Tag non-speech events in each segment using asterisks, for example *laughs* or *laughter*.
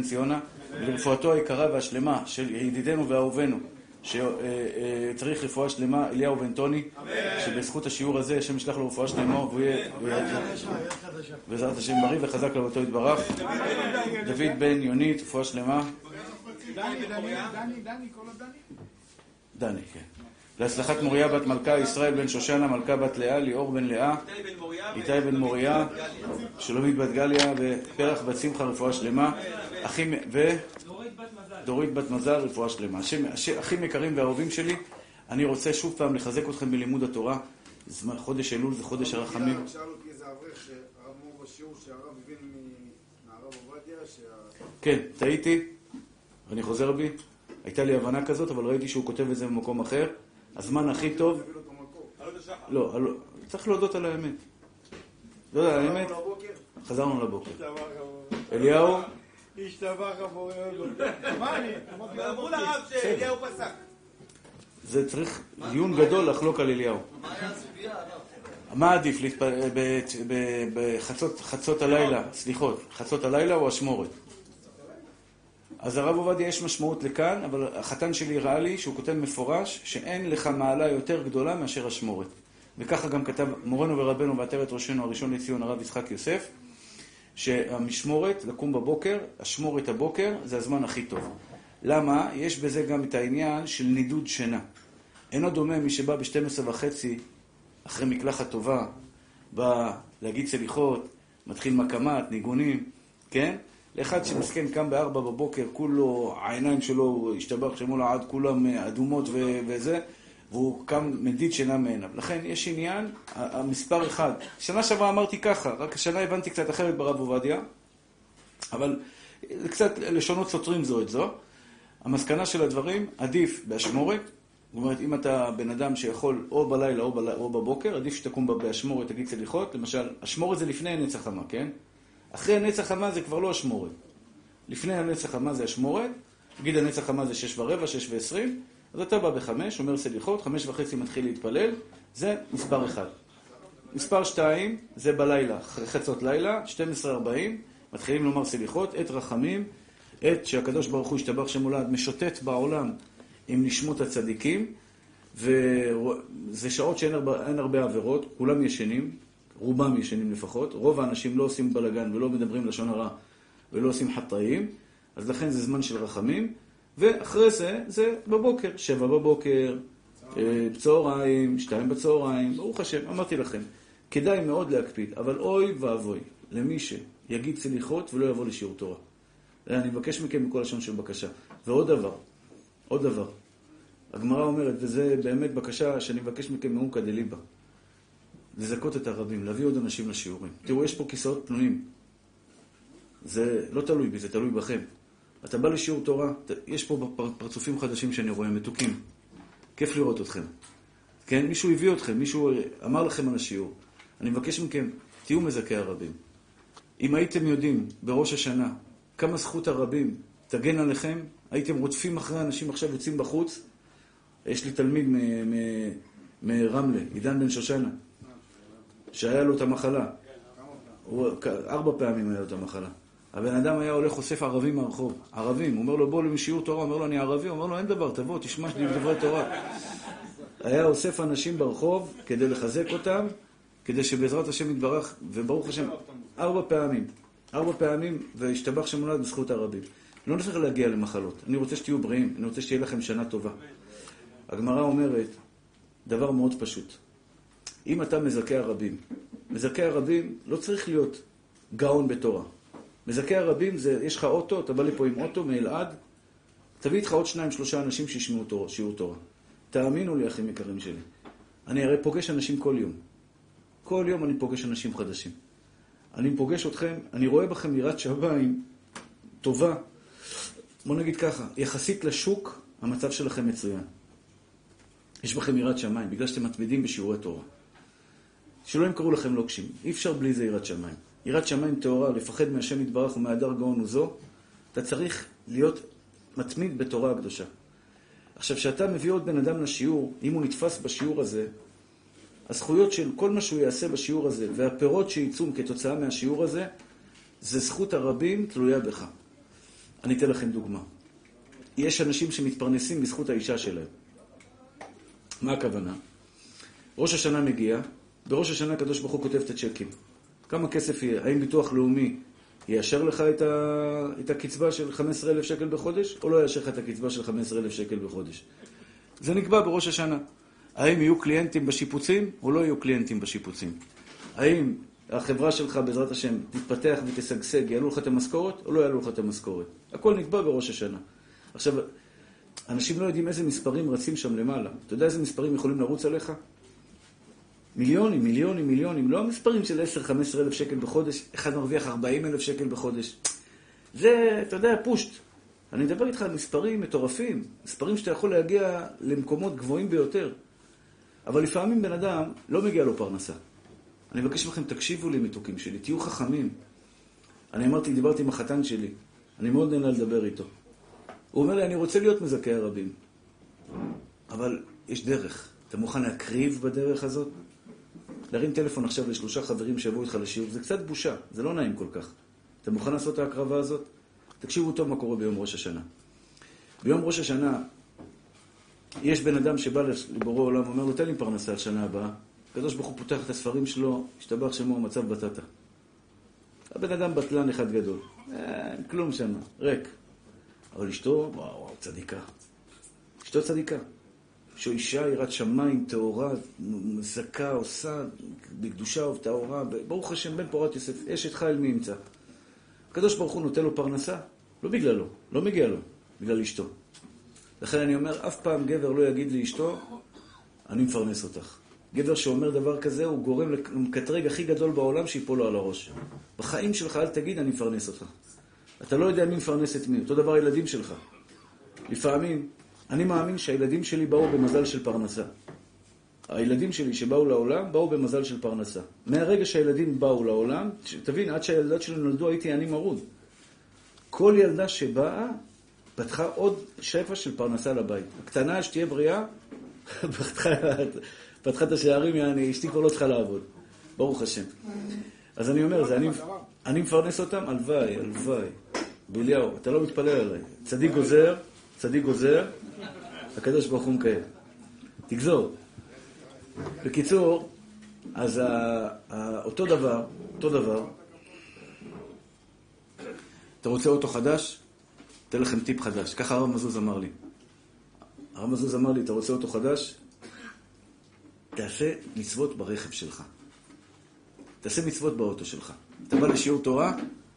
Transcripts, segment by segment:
בן ציונה, ולרפואתו היקרה והשלמה של ידידנו ואהובנו, שצריך רפואה שלמה, אליהו בן טוני, שבזכות השיעור הזה, השם ישלח לו רפואה שלמה, והוא יהיה בעזרת השם בריא וחזק לבתו יתברך. דוד בן יונית, רפואה שלמה. דני, דני, דני, כל הדני? דני, כן. להצלחת מוריה בת מלכה, ישראל בן שושנה, מלכה בת לאה, ליאור בן לאה, איתי בן מוריה, שלומית בת גליה ופרח בת שמחה, רפואה שלמה, אחים ו... דורית בת מזל, רפואה שלמה. אחים יקרים ואהובים שלי, אני רוצה שוב פעם לחזק אתכם בלימוד התורה. חודש אלול זה חודש הרחמים. כן, טעיתי, אני חוזר בי. הייתה לי הבנה כזאת, אבל ראיתי שהוא כותב את זה במקום אחר. הזמן הכי טוב... לא, צריך להודות על האמת. לא יודע, האמת? חזרנו לבוקר. אליהו, השתבח הבורא. מה אני? אמרו. לרב שאליהו פסק. זה צריך דיון גדול לחלוק על אליהו. מה עדיף, בחצות חצות הלילה, סליחות, חצות הלילה או אשמורת? אז הרב עובדיה יש משמעות לכאן, אבל החתן שלי הראה לי שהוא כותב מפורש שאין לך מעלה יותר גדולה מאשר אשמורת. וככה גם כתב מורנו ורבנו ועטרת ראשנו הראשון לציון הרב יצחק יוסף, שהמשמורת, לקום בבוקר, אשמורת הבוקר, זה הזמן הכי טוב. למה? יש בזה גם את העניין של נידוד שינה. אינו דומה מי שבא ב-12 וחצי, אחרי מקלחת טובה, בא להגיד סליחות, מתחיל מקמת, ניגונים, כן? לאחד שמסכן קם ב-4 בבוקר, כולו, העיניים שלו, השתבח שמו לעד, כולם אה, אדומות ו- וזה, והוא קם מדיד שינה מעיניו. לכן יש עניין, המספר אחד. שנה שעברה אמרתי ככה, רק השנה הבנתי קצת אחרת ברב עובדיה, אבל זה קצת לשונות סותרים זו את זו. המסקנה של הדברים, עדיף באשמורת. זאת אומרת, אם אתה בן אדם שיכול או בלילה או, בל... או בבוקר, עדיף שתקום באשמורת, תגיד סליחות. למשל, אשמורת זה לפני הנץ החמה, כן? אחרי הנץ החמה זה כבר לא אשמורת. לפני הנץ החמה זה אשמורת, תגיד הנץ החמה זה שש ורבע, שש ועשרים, אז אתה בא בחמש, אומר סליחות, חמש וחצי מתחיל להתפלל, זה מספר אחד. מספר שתיים, זה בלילה, חצות לילה, 12.40, מתחילים לומר סליחות, עת רחמים, עת שהקדוש ברוך הוא השתבח שמולד, משוטט בעולם עם נשמות הצדיקים, וזה שעות שאין הרבה, הרבה עבירות, כולם ישנים, רובם ישנים לפחות, רוב האנשים לא עושים בלאגן ולא מדברים לשון הרע ולא עושים חטאים, אז לכן זה זמן של רחמים, ואחרי זה, זה בבוקר, שבע בבוקר, אה, בצהריים, שתיים בצהריים, ברוך השם, אמרתי לכם, כדאי מאוד להקפיד, אבל אוי ואבוי למי שיגיד סליחות ולא יבוא לשיעור תורה. אני מבקש מכם מכל לשון של בקשה. ועוד דבר, עוד דבר, הגמרא אומרת, וזה באמת בקשה שאני מבקש מכם מעומקא דליבה, לזכות את הרבים, להביא עוד אנשים לשיעורים. תראו, יש פה כיסאות פנויים. זה לא תלוי בי, זה תלוי בכם. אתה בא לשיעור תורה, יש פה פר- פרצופים חדשים שאני רואה, מתוקים. כיף לראות אתכם. כן, מישהו הביא אתכם, מישהו אמר לכם על השיעור. אני מבקש מכם, תהיו מזכי הרבים. אם הייתם יודעים בראש השנה כמה זכות הרבים תגן עליכם, הייתם רודפים אחרי אנשים עכשיו יוצאים בחוץ. יש לי תלמיד מרמלה, עידן בן שושנה, שהיה לו את המחלה. הוא, ארבע פעמים היה לו את המחלה. הבן אדם היה הולך אוסף ערבים מהרחוב. ערבים. אומר לו, בוא לשיעור תורה. אומר לו, אני ערבי. אומר לו, אין דבר, תבוא, תשמע דברי תורה. היה אוסף אנשים ברחוב כדי לחזק אותם, כדי שבעזרת השם יתברך, וברוך השם, ארבע פעמים. ארבע פעמים, והשתבח שמולד בזכות הרבים. לא נצטרך להגיע למחלות. אני רוצה שתהיו בריאים, אני רוצה שתהיה לכם שנה טובה. הגמרא אומרת דבר מאוד פשוט. אם אתה מזכה הרבים, מזכה הרבים לא צריך להיות גאון בתורה. מזכה הרבים זה, יש לך אוטו, אתה בא לפה עם אוטו מאלעד, תביא איתך עוד שניים, שלושה אנשים שישמעו תורה, שיעור תורה. תאמינו לי, אחים יקרים שלי. אני הרי פוגש אנשים כל יום. כל יום אני פוגש אנשים חדשים. אני פוגש אתכם, אני רואה בכם יראת שמיים טובה. בוא נגיד ככה, יחסית לשוק, המצב שלכם מצוין. יש בכם יראת שמיים, בגלל שאתם מתמידים בשיעורי תורה. שלא ימכרו לכם לוקשים. אי אפשר בלי זה יראת שמיים. יראת שמיים טהורה, לפחד מהשם יתברך ומהדר גאון וזו, אתה צריך להיות מתמיד בתורה הקדושה. עכשיו, כשאתה מביא עוד בן אדם לשיעור, אם הוא נתפס בשיעור הזה, הזכויות של כל מה שהוא יעשה בשיעור הזה, והפירות שיצאו כתוצאה מהשיעור הזה, זה זכות הרבים תלויה בך. אני אתן לכם דוגמה. יש אנשים שמתפרנסים בזכות האישה שלהם. מה הכוונה? ראש השנה מגיע, בראש השנה הקדוש ברוך הוא כותב את הצ'קים. כמה כסף יהיה? האם ביטוח לאומי יאשר לך את, ה... את הקצבה של 15,000 שקל בחודש, או לא יאשר לך את הקצבה של 15,000 שקל בחודש? זה נקבע בראש השנה. האם יהיו קליינטים בשיפוצים, או לא יהיו קליינטים בשיפוצים? האם החברה שלך, בעזרת השם, תתפתח ותשגשג, יעלו לך את המשכורת, או לא יעלו לך את המשכורת? הכל נקבע בראש השנה. עכשיו, אנשים לא יודעים איזה מספרים רצים שם למעלה. אתה יודע איזה מספרים יכולים לרוץ עליך? מיליונים, מיליונים, מיליונים. לא המספרים של 10-15 אלף שקל בחודש, אחד מרוויח 40 אלף שקל בחודש. זה, אתה יודע, פושט. אני מדבר איתך על מספרים מטורפים, מספרים שאתה יכול להגיע למקומות גבוהים ביותר. אבל לפעמים בן אדם לא מגיע לו פרנסה. אני מבקש מכם, תקשיבו לי, מתוקים שלי, תהיו חכמים. אני אמרתי, דיברתי עם החתן שלי, אני מאוד נהנה לדבר איתו. הוא אומר לי, אני רוצה להיות מזכה הרבים. אבל יש דרך. אתה מוכן להקריב בדרך הזאת? להרים טלפון עכשיו לשלושה חברים שיבואו איתך לשיעור, זה קצת בושה, זה לא נעים כל כך. אתה מוכן לעשות את ההקרבה הזאת? תקשיבו טוב מה קורה ביום ראש השנה. ביום ראש השנה, יש בן אדם שבא לבורא עולם, אומר לו, תן לי פרנסה על שנה הבאה. הקדוש ברוך הוא פותח את הספרים שלו, השתבח שמו המצב בטטה. הבן אדם בטלן אחד גדול. אין כלום שם, ריק. אבל אשתו, וואו, צדיקה. אשתו צדיקה. שהוא אישה יראת שמיים, טהורה, זכה, עושה, בקדושה ובטהורה, ברוך השם, בן פורת יוסף, אשת חיל מי ימצא. הקדוש ברוך הוא נותן לו פרנסה, לא בגללו, לא מגיע לו, בגלל אשתו. לכן אני אומר, אף פעם גבר לא יגיד לאשתו, אני מפרנס אותך. גבר שאומר דבר כזה, הוא גורם למקטרג הכי גדול בעולם שיפול לו על הראש. בחיים שלך אל תגיד, אני מפרנס אותך. אתה לא יודע מי מפרנס את מי, אותו דבר הילדים שלך. לפעמים, אני מאמין שהילדים שלי באו במזל של פרנסה. הילדים שלי שבאו לעולם, באו במזל של פרנסה. מהרגע שהילדים באו לעולם, תבין, עד שהילדות שלי נולדו הייתי אני מרוד. כל ילדה שבאה, פתחה עוד שפע של פרנסה לבית. הקטנה, שתהיה בריאה, *laughs* פתחה, את השערים, יעני, אשתי כבר לא צריכה לעבוד. ברוך השם. אז אני אומר, זה אני, אני מפרנס אותם, הלוואי, הלוואי. בליהו, אתה לא מתפלל עליי. צדיק גוזר, צדיק גוזר, הקדוש ברוך הוא מקיים. תגזור. בקיצור, אז אותו דבר, אותו דבר, אתה רוצה אוטו חדש? אתן לכם טיפ חדש. ככה הרב מזוז אמר לי. הרב מזוז אמר לי, אתה רוצה אוטו חדש? תעשה מצוות ברכב שלך. תעשה מצוות באוטו שלך. אתה בא לשיעור תורה,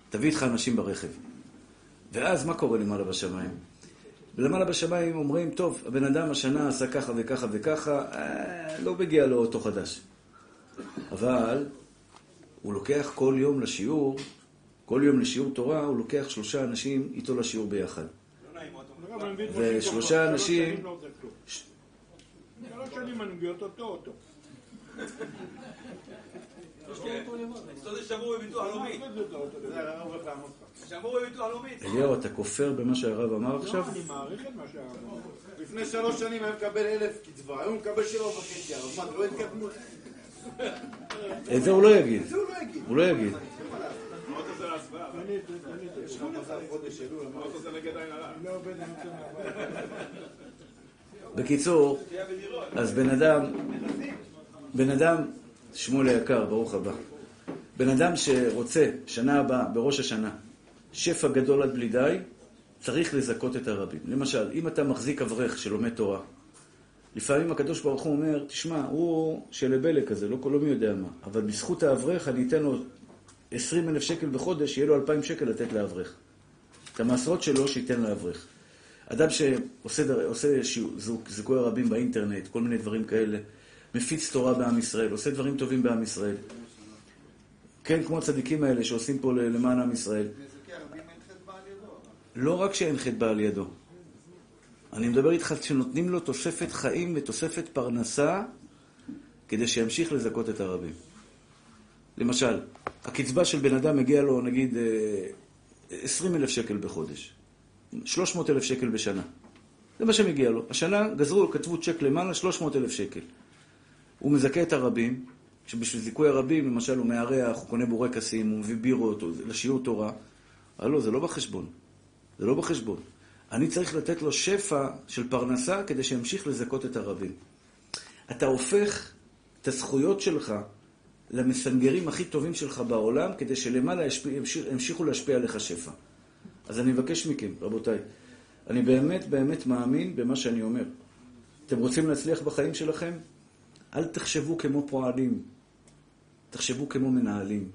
תביא איתך אנשים ברכב. ואז מה קורה למעלה בשמיים? ולמעלה בשמיים אומרים, טוב, הבן אדם השנה עשה ככה וככה וככה, אה, לא מגיע לו אוטו חדש. אבל הוא לוקח כל יום לשיעור, כל יום לשיעור תורה, הוא לוקח שלושה אנשים איתו לשיעור ביחד. ושלושה אנשים... שלוש שנים אני מביא אותו אוטו. אליהו, אתה כופר במה שהרב אמר עכשיו? לא, אני מעריך את מה שהרב אמר. לפני שלוש שנים היה מקבל אלף קצבה, היום הוא מקבל שבע וחצי, אז מה, זה לא התקדמות? את זה הוא לא יגיד. זה הוא לא יגיד. הוא לא יגיד. לא. בקיצור, אז בן אדם, בן אדם, שמואל היקר, ברוך הבא. בן אדם שרוצה שנה הבאה, בראש השנה, שפע גדול עד בלי די, צריך לזכות את הרבים. למשל, אם אתה מחזיק אברך שלומד תורה, לפעמים הקדוש ברוך הוא אומר, תשמע, הוא שלבלה כזה, לא כל מי יודע מה, אבל בזכות האברך אני אתן לו 20 אלף שקל בחודש, יהיה לו 2,000 שקל לתת לאברך. את המעשרות שלו שייתן לאברך. אדם שעושה זיכוי הרבים באינטרנט, כל מיני דברים כאלה, מפיץ תורה בעם ישראל, עושה דברים טובים בעם ישראל. כן, כמו הצדיקים האלה שעושים פה למען עם ישראל. בעל. לא רק שאין חטא בא על ידו, אני מדבר איתך שנותנים לו תוספת חיים ותוספת פרנסה כדי שימשיך לזכות את הרבים. למשל, הקצבה של בן אדם מגיע לו נגיד אה, 20 אלף שקל בחודש, 300 אלף שקל בשנה. זה מה שמגיע לו. השנה גזרו, כתבו צ'ק למעלה, 300 אלף שקל. הוא מזכה את הרבים, שבשביל זיכוי הרבים, למשל הוא מארח, הוא קונה בורקסים, הוא מביא בירות, לשיעור תורה. הלו, זה לא בחשבון. זה לא בחשבון. אני צריך לתת לו שפע של פרנסה כדי שימשיך לזכות את הרבים. אתה הופך את הזכויות שלך למסנגרים הכי טובים שלך בעולם, כדי שלמעלה ימשיכו להשפיע עליך שפע. אז אני מבקש מכם, רבותיי, אני באמת באמת מאמין במה שאני אומר. אתם רוצים להצליח בחיים שלכם? אל תחשבו כמו פועלים, תחשבו כמו מנהלים.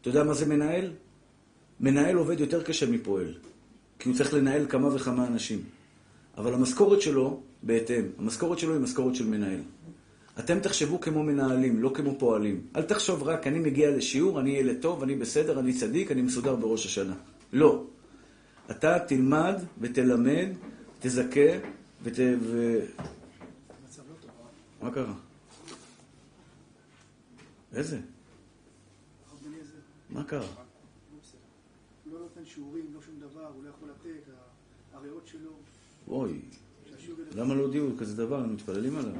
אתה יודע מה זה מנהל? מנהל עובד יותר קשה מפועל, כי הוא צריך לנהל כמה וכמה אנשים. אבל המשכורת שלו בהתאם. המשכורת שלו היא משכורת של מנהל. אתם תחשבו כמו מנהלים, לא כמו פועלים. אל תחשוב רק, אני מגיע לשיעור, אני ילד טוב, אני בסדר, אני צדיק, אני מסודר בראש השנה. לא. אתה תלמד ותלמד, תזכה ות... ו... מה קרה? איזה? מה קרה? לא נותן שיעורים, לא שום דבר, הוא לא יכול לתת, הריאות שלו... אוי, למה לא הודיעו כזה דבר? הם מתפללים עליו.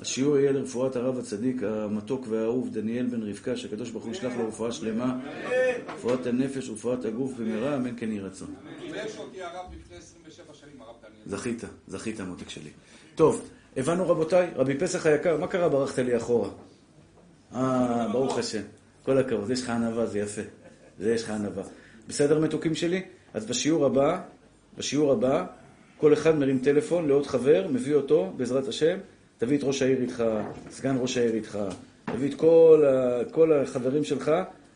השיעור יהיה לרפואת הרב הצדיק המתוק והאהוב דניאל בן רבקה, שהקדוש ברוך הוא ישלח לו רפואה שלמה, רפואת הנפש ורפואת הגוף במהרה, אמן כן יהי רצון. זכית, זכית מותק שלי. טוב, הבנו רבותיי, רבי פסח היקר, מה קרה ברחת לי אחורה? אה, ברוך השם. כל הכבוד, יש לך ענווה, זה יפה. זה יש לך ענווה. בסדר מתוקים שלי? אז בשיעור הבא, בשיעור הבא, כל אחד מרים טלפון לעוד חבר, מביא אותו, בעזרת השם, תביא את ראש העיר איתך, סגן ראש העיר איתך, תביא את כל, ה, כל החברים שלך,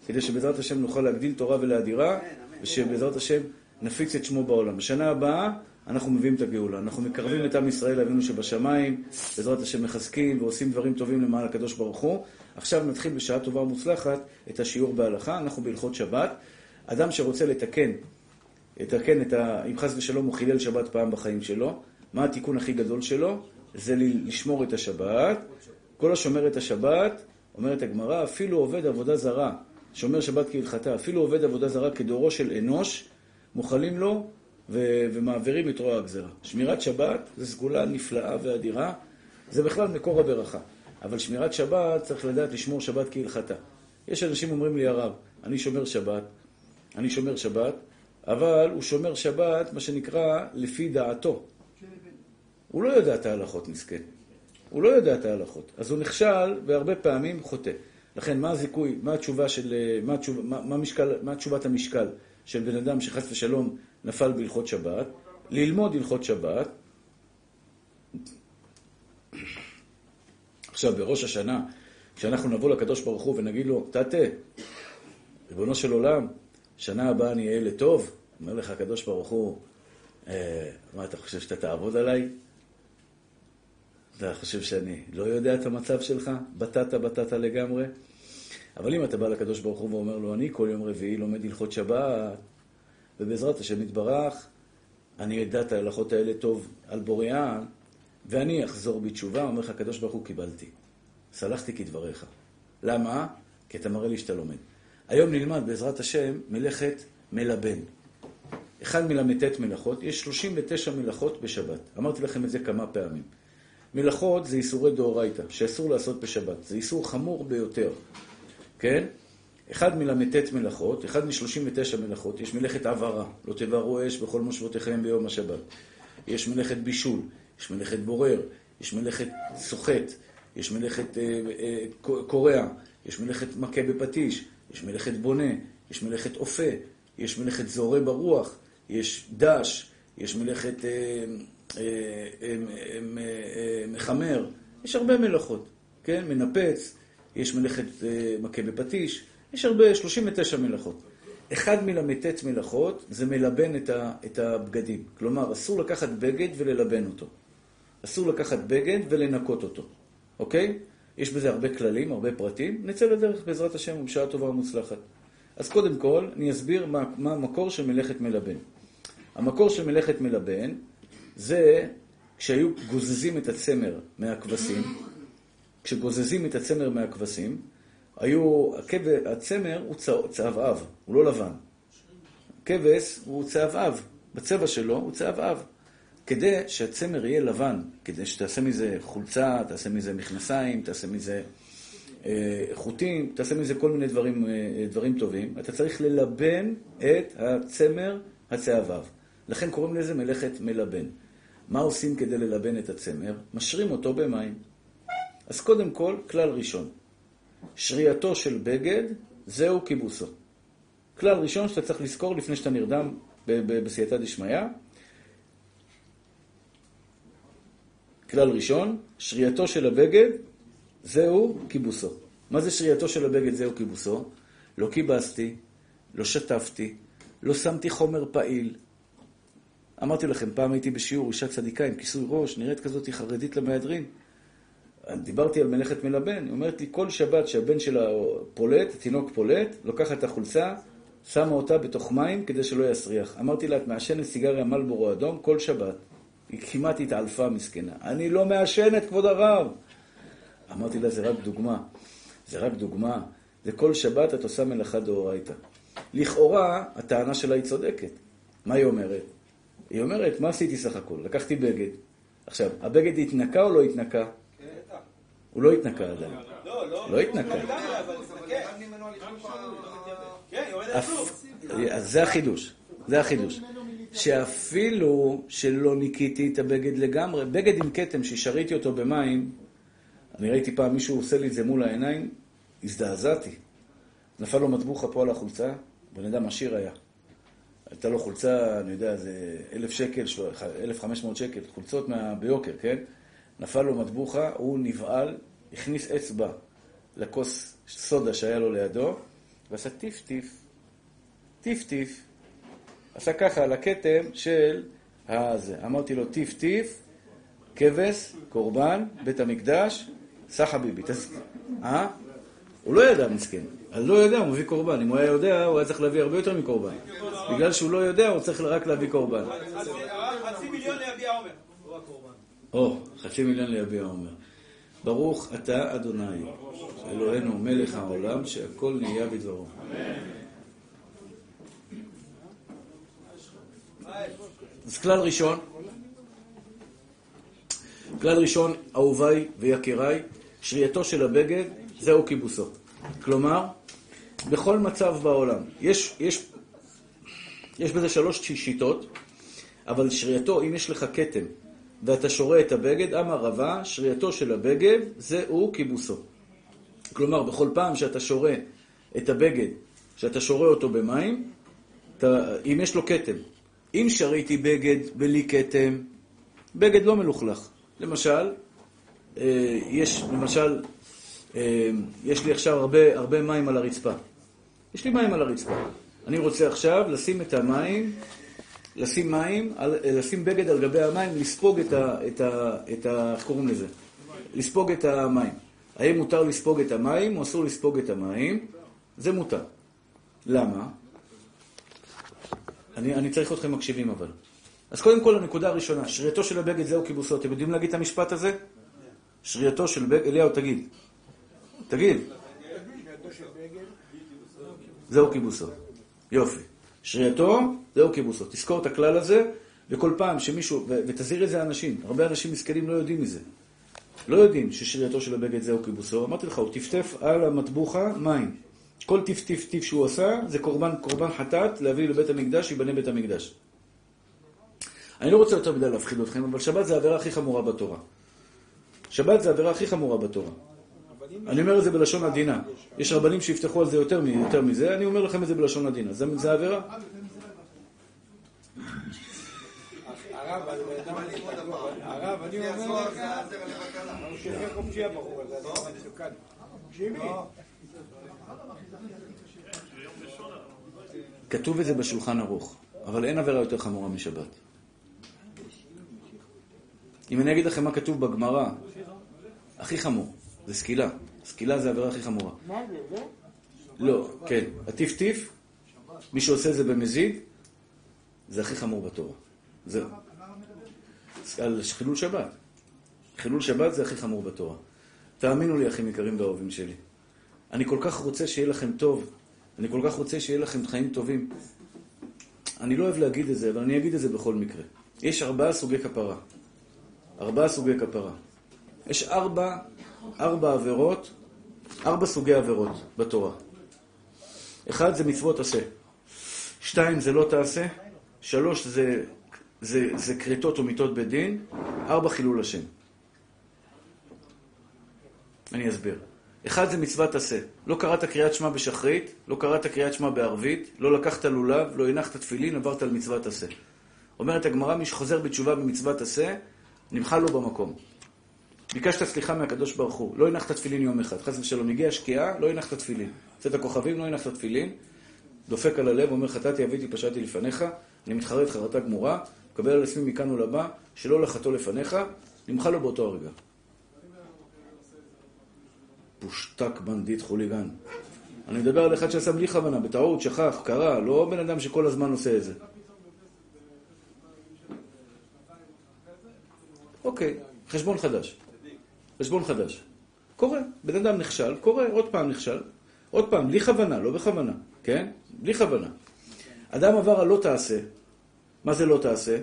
כדי שבעזרת השם נוכל להגדיל תורה ולהדירה, ושבעזרת השם נפיץ את שמו בעולם. בשנה הבאה אנחנו מביאים את הגאולה. אנחנו מקרבים את עם ישראל לאבינו שבשמיים, בעזרת השם מחזקים ועושים דברים טובים למען הקדוש ברוך הוא. עכשיו נתחיל בשעה טובה ומוצלחת את השיעור בהלכה, אנחנו בהלכות שבת. אדם שרוצה לתקן, לתקן את ה... אם חס ושלום הוא חילל שבת פעם בחיים שלו, מה התיקון הכי גדול שלו? זה לשמור את השבת. כל השומר את השבת, אומרת הגמרא, אפילו עובד עבודה זרה, שומר שבת כהלכתה, אפילו עובד עבודה זרה כדורו של אנוש, מוכלים לו ו- ומעבירים את רוע הגזרה. שמירת שבת זו סגולה נפלאה ואדירה, זה בכלל מקור הברכה. אבל שמירת שבת צריך לדעת לשמור שבת כהלכתה. יש אנשים אומרים לי, הרב, אני שומר שבת, אני שומר שבת, אבל הוא שומר שבת, מה שנקרא, לפי דעתו. הוא לא יודע את ההלכות, מסכן. הוא לא יודע את ההלכות. אז הוא נכשל, והרבה פעמים חוטא. לכן, מה הזיכוי, מה התשובה של, מה, התשוב, מה, מה, משקל, מה תשובת המשקל של בן אדם שחס ושלום נפל בהלכות שבת? ללמוד הלכות שבת. עכשיו, בראש השנה, כשאנחנו נבוא לקדוש ברוך הוא ונגיד לו, תתה, ריבונו של עולם, שנה הבאה אני אהיה לטוב, אומר לך הקדוש ברוך הוא, אה, מה אתה חושב שאתה תעבוד עליי? אתה חושב שאני לא יודע את המצב שלך? בטטה בטטה לגמרי? אבל אם אתה בא לקדוש ברוך הוא ואומר לו, אני כל יום רביעי לומד הלכות שבת, ובעזרת השם יתברך, אני אדע את ההלכות האלה טוב על בוריאה, ואני אחזור בתשובה, אומר לך, הקדוש ברוך הוא, קיבלתי. סלחתי כדבריך. למה? כי אתה מראה לי שאתה לומד. היום נלמד בעזרת השם מלאכת מלבן. אחד מל"ט מלאכות, יש 39 מלאכות בשבת. אמרתי לכם את זה כמה פעמים. מלאכות זה איסורי דאורייתא, שאסור לעשות בשבת. זה איסור חמור ביותר, כן? אחד מל"ט מלאכות, אחד מ-39 מלאכות, יש מלאכת עברה, לא תבערו אש בכל מושבותיכם ביום השבת. יש מלאכת בישול, יש מלאכת בורר, יש מלאכת סוחט, יש מלאכת אה, אה, קורע, יש מלאכת מכה בפטיש, יש מלאכת בונה, יש מלאכת אופה, יש מלאכת זורה ברוח, יש דש, יש מלאכת אה, אה, אה, אה, מחמר, יש הרבה מלאכות, כן? מנפץ, יש מלאכת אה, מכה בפטיש, יש הרבה, 39 מלאכות. אחד מל"ט מלאכות זה מלבן את הבגדים. כלומר, אסור לקחת בגד וללבן אותו. אסור לקחת בגד ולנקות אותו, אוקיי? יש בזה הרבה כללים, הרבה פרטים. נצא לדרך בעזרת השם ובשעה טובה ומוצלחת. אז קודם כל, אני אסביר מה, מה המקור של מלאכת מלבן. המקור של מלאכת מלבן זה כשהיו גוזזים את הצמר מהכבשים, כשגוזזים את הצמר מהכבשים, היו, הצמר הוא צהבהב, הוא לא לבן. כבש הוא צהבהב, בצבע שלו הוא צהבהב. כדי שהצמר יהיה לבן, כדי שתעשה מזה חולצה, תעשה מזה מכנסיים, תעשה מזה אה, חוטים, תעשה מזה כל מיני דברים, אה, דברים טובים, אתה צריך ללבן את הצמר הצהה ו'. לכן קוראים לזה מלאכת מלבן. מה עושים כדי ללבן את הצמר? משרים אותו במים. אז קודם כל, כלל ראשון. שרייתו של בגד, זהו כיבוסו. כלל ראשון שאתה צריך לזכור לפני שאתה נרדם בסייעתא דשמיא. כלל ראשון, שרייתו של הבגד, זהו כיבוסו. מה זה שרייתו של הבגד זהו כיבוסו? לא כיבסתי, לא שטפתי, לא שמתי חומר פעיל. אמרתי לכם, פעם הייתי בשיעור אישה צדיקה עם כיסוי ראש, נראית כזאת חרדית למהדרין. דיברתי על מלאכת מלבן, היא אומרת לי, כל שבת שהבן שלה פולט, התינוק פולט, לוקחת את החולצה, שמה אותה בתוך מים כדי שלא יסריח. אמרתי לה, את מעשנת סיגריה מלבורו אדום כל שבת. היא כמעט התעלפה מסכנה. אני לא מעשנת, כבוד הרב. אמרתי לה, זה רק דוגמה. זה רק דוגמה. זה כל שבת את עושה מלאכה דאורייתא. לכאורה, הטענה שלה היא צודקת. מה היא אומרת? היא אומרת, מה עשיתי סך הכל? לקחתי בגד. עכשיו, הבגד התנקה או לא התנקה? הוא לא התנקה עדיין. לא, לא. לא התנקה. אז זה החידוש. זה החידוש. שאפילו שלא ניקיתי את הבגד לגמרי, בגד עם כתם ששריתי אותו במים, אני ראיתי פעם מישהו עושה לי את זה מול העיניים, הזדעזעתי. נפל לו מטבוחה פה על החולצה, בן אדם עשיר היה. הייתה לו חולצה, אני יודע, זה אלף שקל, אלף חמש מאות שקל, חולצות מה... ביוקר, כן? נפל לו מטבוחה, הוא נבהל, הכניס אצבע לכוס סודה שהיה לו לידו, ועשה טיף טיף, טיף טיף, עשה ככה על הכתם של הזה. אמרתי לו, טיף טיף, כבש, קורבן, בית המקדש, סחה ביבי. אה? הוא לא ידע, מסכן. אז לא יודע, הוא מביא קורבן. אם הוא היה יודע, הוא היה צריך להביא הרבה יותר מקורבן. בגלל שהוא לא יודע, הוא צריך רק להביא קורבן. חצי מיליון ליביע עומר. או, חצי מיליון ליביע עומר. ברוך אתה אדוני, אלוהינו מלך העולם, שהכל נהיה בדברו. אז כלל ראשון, כלל ראשון, אהוביי ויקיריי, שרייתו של הבגד, זהו כיבוסו. כלומר, בכל מצב בעולם. יש, יש, יש בזה שלוש שיטות, אבל שרייתו, אם יש לך כתם ואתה שורה את הבגד, אמר רבה, שרייתו של הבגד זהו כיבוסו. כלומר, בכל פעם שאתה שורה את הבגד, שאתה שורה אותו במים, אתה, אם יש לו כתם, אם שריתי בגד בלי כתם, בגד לא מלוכלך. למשל, אה, יש, למשל, אה, יש לי עכשיו הרבה, הרבה מים על הרצפה. יש לי מים על הרצפה. אני רוצה עכשיו לשים את המים, לשים מים, לשים בגד על גבי המים, לספוג את ה... את ה, את ה איך קוראים לזה? לספוג את המים. האם מותר לספוג את המים או אסור לספוג את המים? זה מותר. למה? אני, אני צריך אתכם מקשיבים אבל. אז קודם כל הנקודה הראשונה, שרייתו של הבגד זהו כיבוסו. אתם יודעים להגיד את המשפט הזה? שרייתו של בגד, אליהו תגיד. תגיד. זהו כיבוסו. יופי. שרייתו, זהו כיבוסו. תזכור את הכלל הזה, וכל פעם שמישהו, ו- ותזהיר את זה אנשים. הרבה אנשים מסכנים לא יודעים מזה. לא יודעים ששרייתו של הבגד זהו כיבוסו. אמרתי לך, הוא טפטף על המטבוחה מים. כל טיף טיף טיף שהוא עשה, זה קורבן, קורבן חטאת להביא לבית המקדש, ייבנה בית המקדש. אני לא רוצה יותר מדי להפחיד אתכם, אבל שבת זה העבירה הכי חמורה בתורה. שבת זה העבירה הכי חמורה בתורה. אני אומר את זה בלשון עדינה. יש רבנים שיפתחו על זה יותר, יותר מזה, אני אומר לכם את זה בלשון עדינה. זה, זה עבירה? הרב, אני אומר לך, הוא שחרר חופשי הבחור הזה, זה מסוכן. תקשיבי. כתוב את זה בשולחן ערוך, אבל אין עבירה יותר חמורה משבת. אם אני אגיד לכם מה כתוב בגמרא, הכי חמור, זה סקילה. סקילה זה העבירה הכי חמורה. מה זה? לא, כן. הטיף-טיף, מי שעושה את זה במזיד, זה הכי חמור בתורה. זהו. על חילול שבת. חילול שבת זה הכי חמור בתורה. תאמינו לי, אחים יקרים ואהובים שלי. אני כל כך רוצה שיהיה לכם טוב. אני כל כך רוצה שיהיה לכם חיים טובים. אני לא אוהב להגיד את זה, אבל אני אגיד את זה בכל מקרה. יש ארבעה סוגי כפרה. ארבעה סוגי כפרה. יש ארבע, ארבע עבירות, ארבע סוגי עבירות בתורה. אחד זה מצוות עשה. שתיים זה לא תעשה. שלוש זה, זה, זה כריתות ומיתות בית דין, ארבע חילול השם. אני אסביר. אחד זה מצוות עשה. לא קראת קריאת שמע בשחרית, לא קראת קריאת שמע בערבית, לא לקחת לולב, לא הנחת תפילין, עברת על מצוות עשה. אומרת הגמרא, מי שחוזר בתשובה במצוות עשה, נמחל לו במקום. ביקשת סליחה מהקדוש ברוך הוא, לא הנחת תפילין יום אחד, חס ושלום, הגיעה שקיעה, לא הנחת תפילין. יוצאת הכוכבים, לא הנחת תפילין, דופק על הלב, אומר חטאתי, אביתי, פשעתי לפניך, אני מתחרט חרטה גמורה, מקבל על עצמי מכאן ולבא, שלא לחטוא לפניך, נמחל לו באותו הרגע. פושטק בנדיט חוליגן. אני מדבר על אחד שעשה בלי כוונה, בטעות, שכח, קרה, לא בן אדם שכל הזמן עושה את זה. אוקיי, חשבון חדש. חשבון חדש. קורה, בן אדם נכשל, קורה, עוד פעם נכשל, עוד פעם, בלי כוונה, לא בכוונה, כן? בלי כוונה. אדם עבר על לא תעשה. מה זה לא תעשה?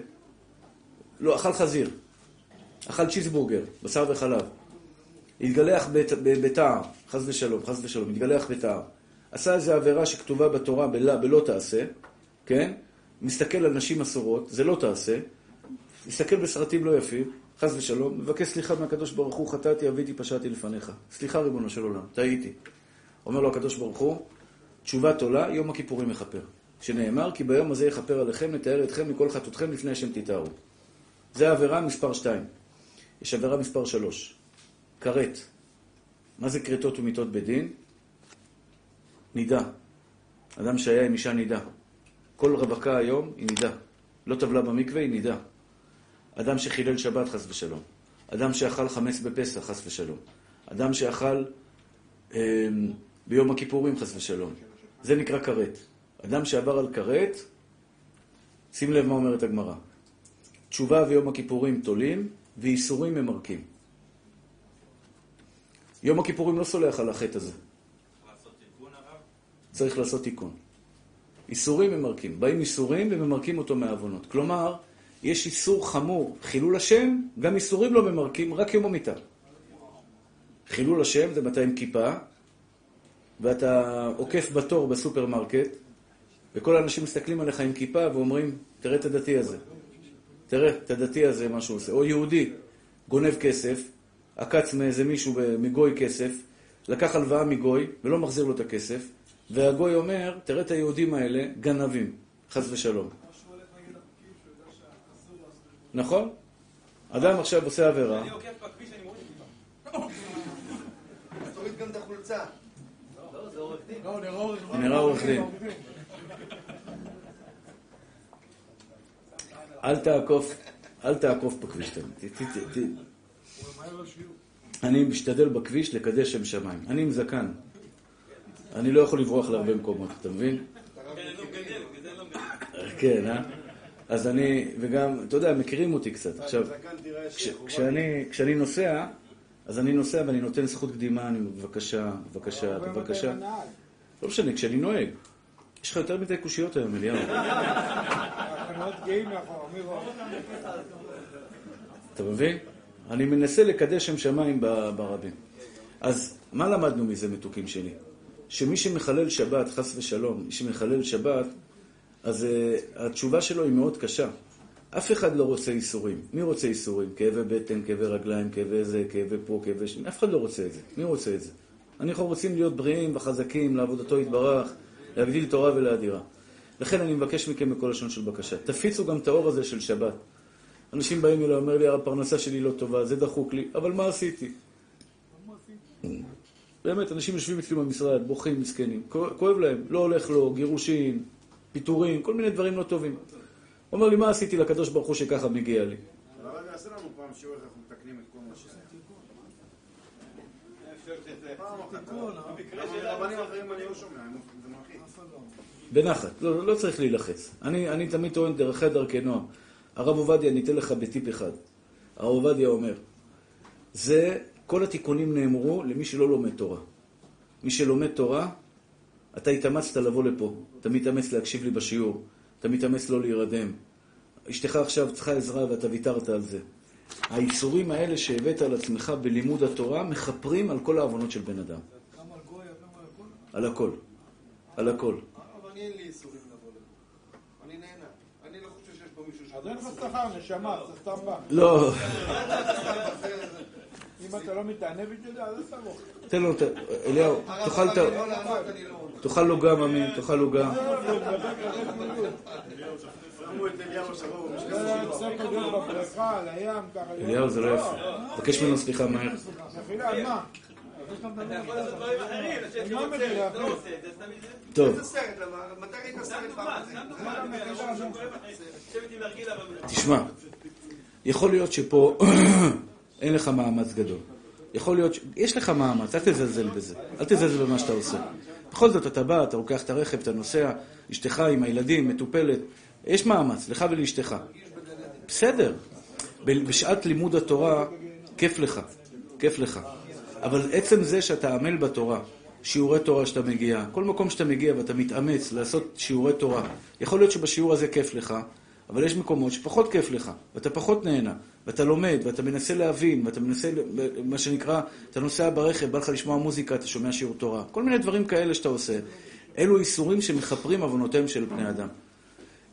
לא, אכל חזיר. אכל צ'יזבורגר, בשר וחלב. התגלח בתער, חס ושלום, חס ושלום, התגלח בתער. עשה איזו עבירה שכתובה בתורה בלא, בלא תעשה, כן? מסתכל על נשים אסורות, זה לא תעשה. מסתכל בסרטים לא יפים, חס ושלום, מבקש סליחה מהקדוש ברוך הוא, חטאתי, אביתי, פשעתי לפניך. סליחה, ריבונו של עולם, טעיתי. אומר לו הקדוש ברוך הוא, תשובה תולה, יום הכיפורים יכפר. שנאמר, כי ביום הזה יכפר עליכם, נתאר אתכם מכל חטאותכם לפני השם תתארו. זה העבירה מספר 2. יש עבירה מספר 3. כרת. מה זה כרתות ומיתות בדין? נידה. אדם שהיה עם אישה נידה. כל רווקה היום היא נידה. לא טבלה במקווה, היא נידה. אדם שחילל שבת, חס ושלום. אדם שאכל חמץ בפסח, חס ושלום. אדם שאכל אה, ביום הכיפורים, חס ושלום. זה נקרא כרת. אדם שעבר על כרת, שים לב מה אומרת הגמרא. תשובה ויום הכיפורים תולים, ואיסורים ממרקים. יום הכיפורים לא סולח על החטא הזה. צריך לעשות תיקון. איסורים ממרקים. באים איסורים וממרקים אותו מהעוונות. כלומר, יש איסור חמור, חילול השם, גם איסורים לא ממרקים, רק יום המיטה. חילול השם זה מתי עם כיפה, ואתה עוקף בתור בסופרמרקט, וכל האנשים מסתכלים עליך עם כיפה ואומרים, תראה את הדתי הזה. תראה את הדתי הזה, מה שהוא עושה. או יהודי, גונב כסף, עקץ מאיזה מישהו, מגוי כסף, לקח הלוואה מגוי ולא מחזיר לו את הכסף, והגוי אומר, תראה את היהודים האלה, גנבים, חס ושלום. נכון? אדם עכשיו עושה עבירה. אני עוקף בכביש, אני מוריד אז תוריד גם את החולצה. לא, זה עורך דין. הוא נראה עורך דין. אל תעקוף, אל תעקוף בכביש תמיד. אני משתדל בכביש לקדש שם שמיים. אני עם זקן. אני לא יכול לברוח להרבה מקומות, אתה מבין? כן, אה? אז אני, וגם, אתה יודע, מכירים אותי קצת. עכשיו, שייח, הוא כשאני, נוסע, אז אני נוסע ואני נותן זכות קדימה, אני בבקשה, בבקשה, בבקשה. לא משנה, כשאני נוהג. יש לך יותר מדי קושיות היום, אליהו. הקנות גאים מאחור, מי רואה? אתה מבין? אני מנסה לקדש שם שמיים ברבים. אז מה למדנו מזה, מתוקים שלי? שמי שמחלל שבת, חס ושלום, מי שמחלל שבת, אז uh, התשובה שלו היא מאוד קשה. אף אחד לא רוצה איסורים. מי רוצה איסורים? כאבי בטן, כאבי רגליים, כאבי זה, כאבי פה, כאבי ש... אף אחד לא רוצה את זה. מי רוצה את זה? אנחנו רוצים להיות בריאים וחזקים, לעבודתו יתברך, להגדיל תורה ולאדירה. לכן אני מבקש מכם בכל לשון של בקשה. תפיצו גם את האור הזה של שבת. אנשים באים אליי, אומר לי, הפרנסה שלי לא טובה, זה דחוק לי, אבל מה עשיתי? באמת, אנשים יושבים אצלי במשרד, בוכים, מסכנים, כואב להם, לא הולך לו, גירושין, פיטורים, כל מיני דברים לא טובים. הוא אומר לי, מה עשיתי לקדוש ברוך הוא שככה מגיע לי? לא מלחיץ. בנחת, לא, לא צריך להילחץ. אני, אני תמיד טוען דרכי דרכי נועם. הרב עובדיה, אני אתן לך בטיפ אחד. הרב עובדיה אומר, זה, כל התיקונים נאמרו למי שלא לומד תורה. מי שלומד תורה, אתה התאמצת לבוא לפה, אתה מתאמץ להקשיב לי בשיעור, אתה מתאמץ לא להירדם. אשתך עכשיו צריכה עזרה ואתה ויתרת על זה. האיסורים האלה שהבאת על עצמך בלימוד התורה מכפרים על כל העוונות של בן אדם. על הכל. על הכל. אבל אני אין לי איסורים לבוא לפה. אני נהנה. אני לא אז אין לך שכר, נשמה, אתה סתם בא. לא, אם אתה לא מתענה בשביל זה, אז אל תבוא. תן לו, ת- אליהו, תאכל את ה... לא לא... תאכל לו גם, אמין, תאכל לו גם. אליהו זה. אליהו, לא יפה. תבקש ממנו סליחה מהר. טוב, תשמע, יכול להיות שפה *coughs* אין לך מאמץ גדול. יכול להיות, יש לך מאמץ, אל תזלזל בזה. אל תזלזל במה שאתה עושה. בכל זאת, אתה בא, אתה לוקח את הרכב, אתה נוסע, אשתך עם הילדים, מטופלת. יש מאמץ, לך ולאשתך. בסדר. בשעת לימוד התורה, כיף לך. כיף לך. אבל עצם זה שאתה עמל בתורה, שיעורי תורה שאתה מגיע, כל מקום שאתה מגיע ואתה מתאמץ לעשות שיעורי תורה, יכול להיות שבשיעור הזה כיף לך, אבל יש מקומות שפחות כיף לך, ואתה פחות נהנה, ואתה לומד, ואתה מנסה להבין, ואתה מנסה, מה שנקרא, אתה נוסע ברכב, בא לך לשמוע מוזיקה, אתה שומע שיעור תורה. כל מיני דברים כאלה שאתה עושה. אלו איסורים שמכפרים עוונותיהם של בני אדם.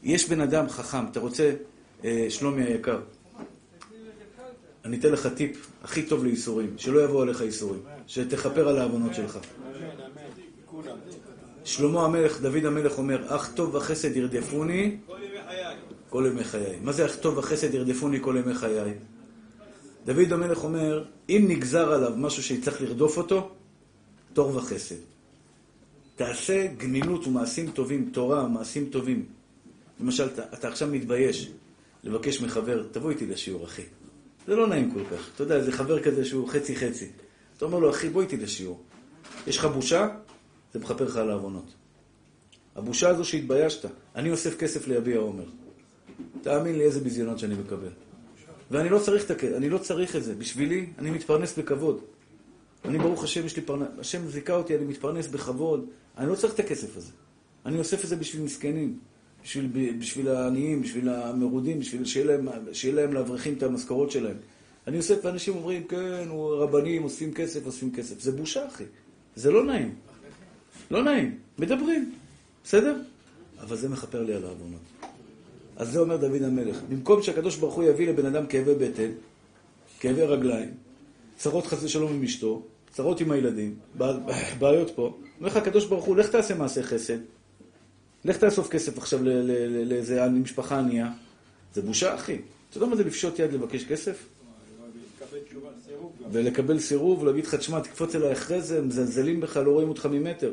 יש בן אדם חכם, אתה רוצה, אה, שלומי היקר, אני אתן לך טיפ הכי טוב לאיסורים, שלא יבואו עליך איסורים, שתכפר על העוונות שלך. שלמה המלך, דוד המלך אומר, אך טוב וחסד ירדפוני כל ימי חיי. מה זה אך טוב וחסד ירדפוני כל ימי חיי? דוד המלך אומר, אם נגזר עליו משהו שיצטרך לרדוף אותו, תור וחסד. תעשה גמילות ומעשים טובים, תורה, מעשים טובים. למשל, אתה, אתה עכשיו מתבייש לבקש מחבר, תבוא איתי לשיעור, אחי. זה לא נעים כל כך. אתה יודע, זה חבר כזה שהוא חצי-חצי. אתה אומר לו, אחי, בוא איתי לשיעור. יש לך בושה? זה מכפר לך על העוונות. הבושה הזו שהתביישת. אני אוסף כסף ליביע עומר. תאמין לי איזה ביזיונות שאני מקבל. ואני לא צריך את הכ... אני לא צריך את זה. בשבילי, אני מתפרנס בכבוד. אני, ברוך השם, יש לי פרנס... השם זיכה אותי, אני מתפרנס בכבוד. אני לא צריך את הכסף הזה. אני אוסף את זה בשביל מסכנים. בשביל, בשביל העניים, בשביל המרודים, בשביל שיהיה להם, לאברכים את המשכורות שלהם. אני אוסף, ואנשים אומרים, כן, רבנים, אוספים כסף, אוספים כסף. זה בושה, אחי. זה לא נעים. לא נעים. מדברים. בסדר? אבל זה מכפר לי על העוונות. אז זה אומר דוד המלך. במקום שהקדוש ברוך הוא יביא לבן אדם כאבי בטן, כאבי רגליים, צרות חס ושלום עם אשתו, צרות עם הילדים, בעיות פה, אומר לך הקדוש ברוך הוא, לך תעשה מעשה חסד, לך תאסוף כסף עכשיו לאיזה משפחה ענייה. זה בושה, אחי. אתה יודע מה זה לפשוט יד לבקש כסף? ולקבל סירוב, ולהגיד לך, תשמע, תקפוץ אליי אחרי זה, מזלזלים בך, לא רואים אותך ממטר.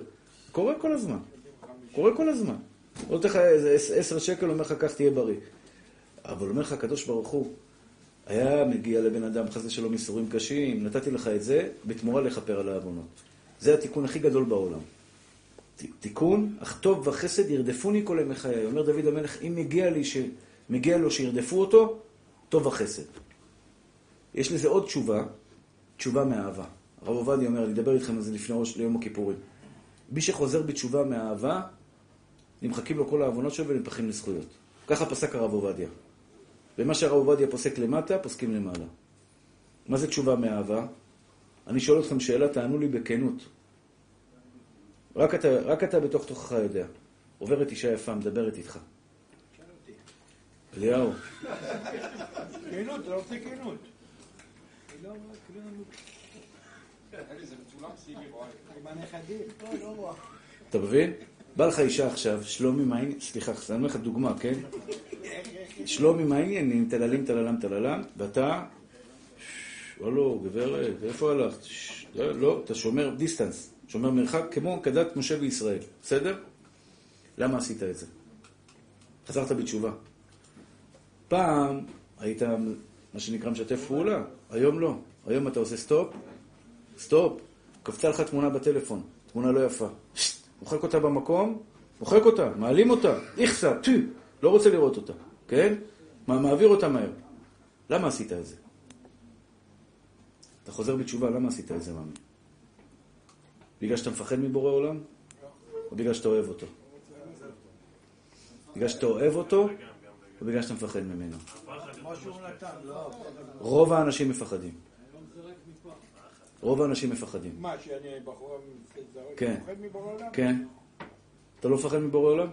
קורה כל הזמן. קורה כל הזמן. הוא נותן לך איזה עש- עשר שקל, אומר לך, קח תהיה בריא. אבל אומר לך הקדוש ברוך הוא, היה מגיע לבן אדם חס ושלום ייסורים קשים, נתתי לך את זה, בתמורה לכפר על העוונות. זה התיקון הכי גדול בעולם. תיקון, אך טוב וחסד ירדפוני כל ימי חיי. אומר דוד המלך, אם מגיע, לי ש... מגיע לו שירדפו אותו, טוב וחסד. יש לזה עוד תשובה, תשובה מאהבה. הרב עובדיה אומר, אני אדבר איתכם על זה לפני ראש ליום הכיפורים. מי שחוזר בתשובה מאהבה, נמחקים לו כל העוונות שלו ונמפחים לזכויות. ככה פסק הרב עובדיה. ומה שהרב עובדיה פוסק למטה, פוסקים למעלה. מה זה תשובה מאהבה? אני שואל אתכם שאלה, תענו לי בכנות. רק אתה, רק אתה בתוך תוכך יודע. עוברת אישה יפה, מדברת איתך. אליהו, כנות, אתה לא רוצה כנות. אתה מבין? בא לך אישה עכשיו, שלומי מה העניין, סליחה, אני אומר לך דוגמה, כן? שלומי מה העניינים, טללים, טללם, טללם, ואתה, "ש- הלו, גברת, איפה הלכת? "ש- לא, לא, אתה שומר דיסטנס, שומר מרחק כמו כדת משה וישראל, בסדר? למה עשית את זה? חזרת בתשובה. פעם היית, מה שנקרא, משתף פעולה, היום לא. היום אתה עושה סטופ, סטופ, קפצה לך תמונה בטלפון, תמונה לא יפה. מוחק אותה במקום, מוחק אותה, מעלים אותה, איכסה, טו, לא רוצה לראות אותה, כן? מה, מעביר אותה מהר. למה עשית את זה? אתה חוזר בתשובה, למה עשית את זה, מאמי? בגלל שאתה מפחד מבורא עולם? או בגלל שאתה אוהב אותו? בגלל שאתה אוהב אותו, או בגלל שאתה מפחד ממנו? רוב האנשים מפחדים. רוב האנשים מפחדים. מה, שאני בחורה כן. פוחד מבורא עולם? כן. אתה לא מפחד מבורא עולם?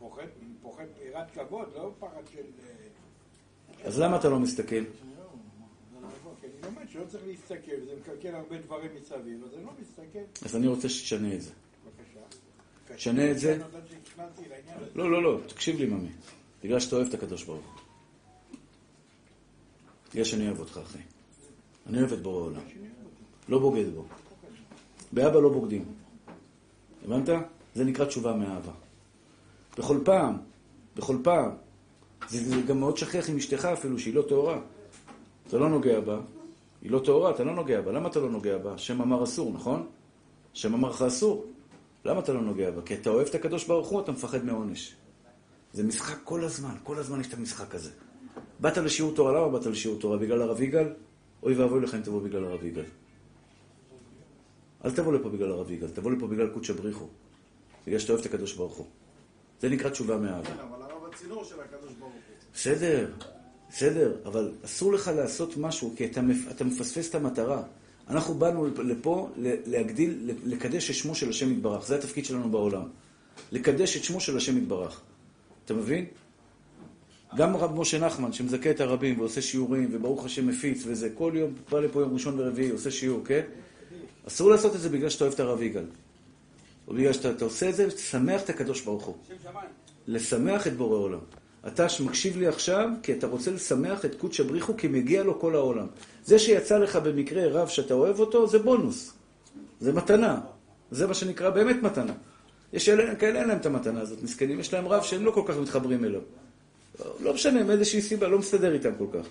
פוחד, פוחד יראת כבוד, לא פחד של... אה, אז למה אתה לא מסתכל? לומד שלא צריך להסתכל, זה מקלקל הרבה דברים מסביב, אז אני לא מסתכל. אז אני רוצה שתשנה את זה. בבקשה. שנה את זה. לא, לא, לא, תקשיב לי, ממי. בגלל שאתה אוהב את הקדוש ברוך הוא. בגלל שאני אוהב אותך, אחי. אני אוהב את בורא עולם. לא בוגד בו. באבא לא בוגדים. הבנת? זה נקרא תשובה מאהבה. בכל פעם, בכל פעם, זה, זה גם מאוד שכיח עם אשתך אפילו, שהיא לא טהורה. אתה לא נוגע בה, היא לא טהורה, אתה לא נוגע בה. למה אתה לא נוגע בה? השם אמר אסור, נכון? השם אמר לך אסור. למה אתה לא נוגע בה? כי אתה אוהב את הקדוש ברוך הוא, אתה מפחד מעונש. זה משחק כל הזמן, כל הזמן יש את המשחק הזה. באת לשיעור תורה, למה באת לשיעור תורה? בגלל הרב יגאל? אוי ואבוי לך אם תבוא בגלל הרב יגאל. אל תבוא לפה בגלל הרב יגאל, תבוא לפה בגלל קודשא בריחו. בגלל שאתה אוהב את הקדוש ברוך הוא. זה נקרא תשובה מאהבה. כן, אבל הרב הצינור של הקדוש ברוך הוא. בסדר, בסדר, אבל אסור לך לעשות משהו, כי אתה, אתה מפספס את המטרה. אנחנו באנו לפה להגדיל, לקדש את שמו של השם יתברך. זה התפקיד שלנו בעולם. לקדש את שמו של השם יתברך. אתה מבין? גם הרב משה נחמן, שמזכה את הרבים ועושה שיעורים, וברוך השם מפיץ, וזה כל יום, בא לפה יום ראשון ורביעי, עושה שיעור, כן? אסור לעשות את זה בגלל שאתה אוהב את הרב יגאל. או בגלל שאתה אתה עושה את זה, תשמח את הקדוש ברוך הוא. לשמח את בורא עולם. אתה שמקשיב לי עכשיו, כי אתה רוצה לשמח את קודשא בריחו, כי מגיע לו כל העולם. זה שיצא לך במקרה רב שאתה אוהב אותו, זה בונוס. זה מתנה. זה מה שנקרא באמת מתנה. יש אלה, כאלה אין להם את המתנה הזאת, מסכנים, יש להם רב שהם לא כל כך מתחברים אליו. לא, משנה, מאיזושהי סיבה, לא מסתדר איתם כל כך.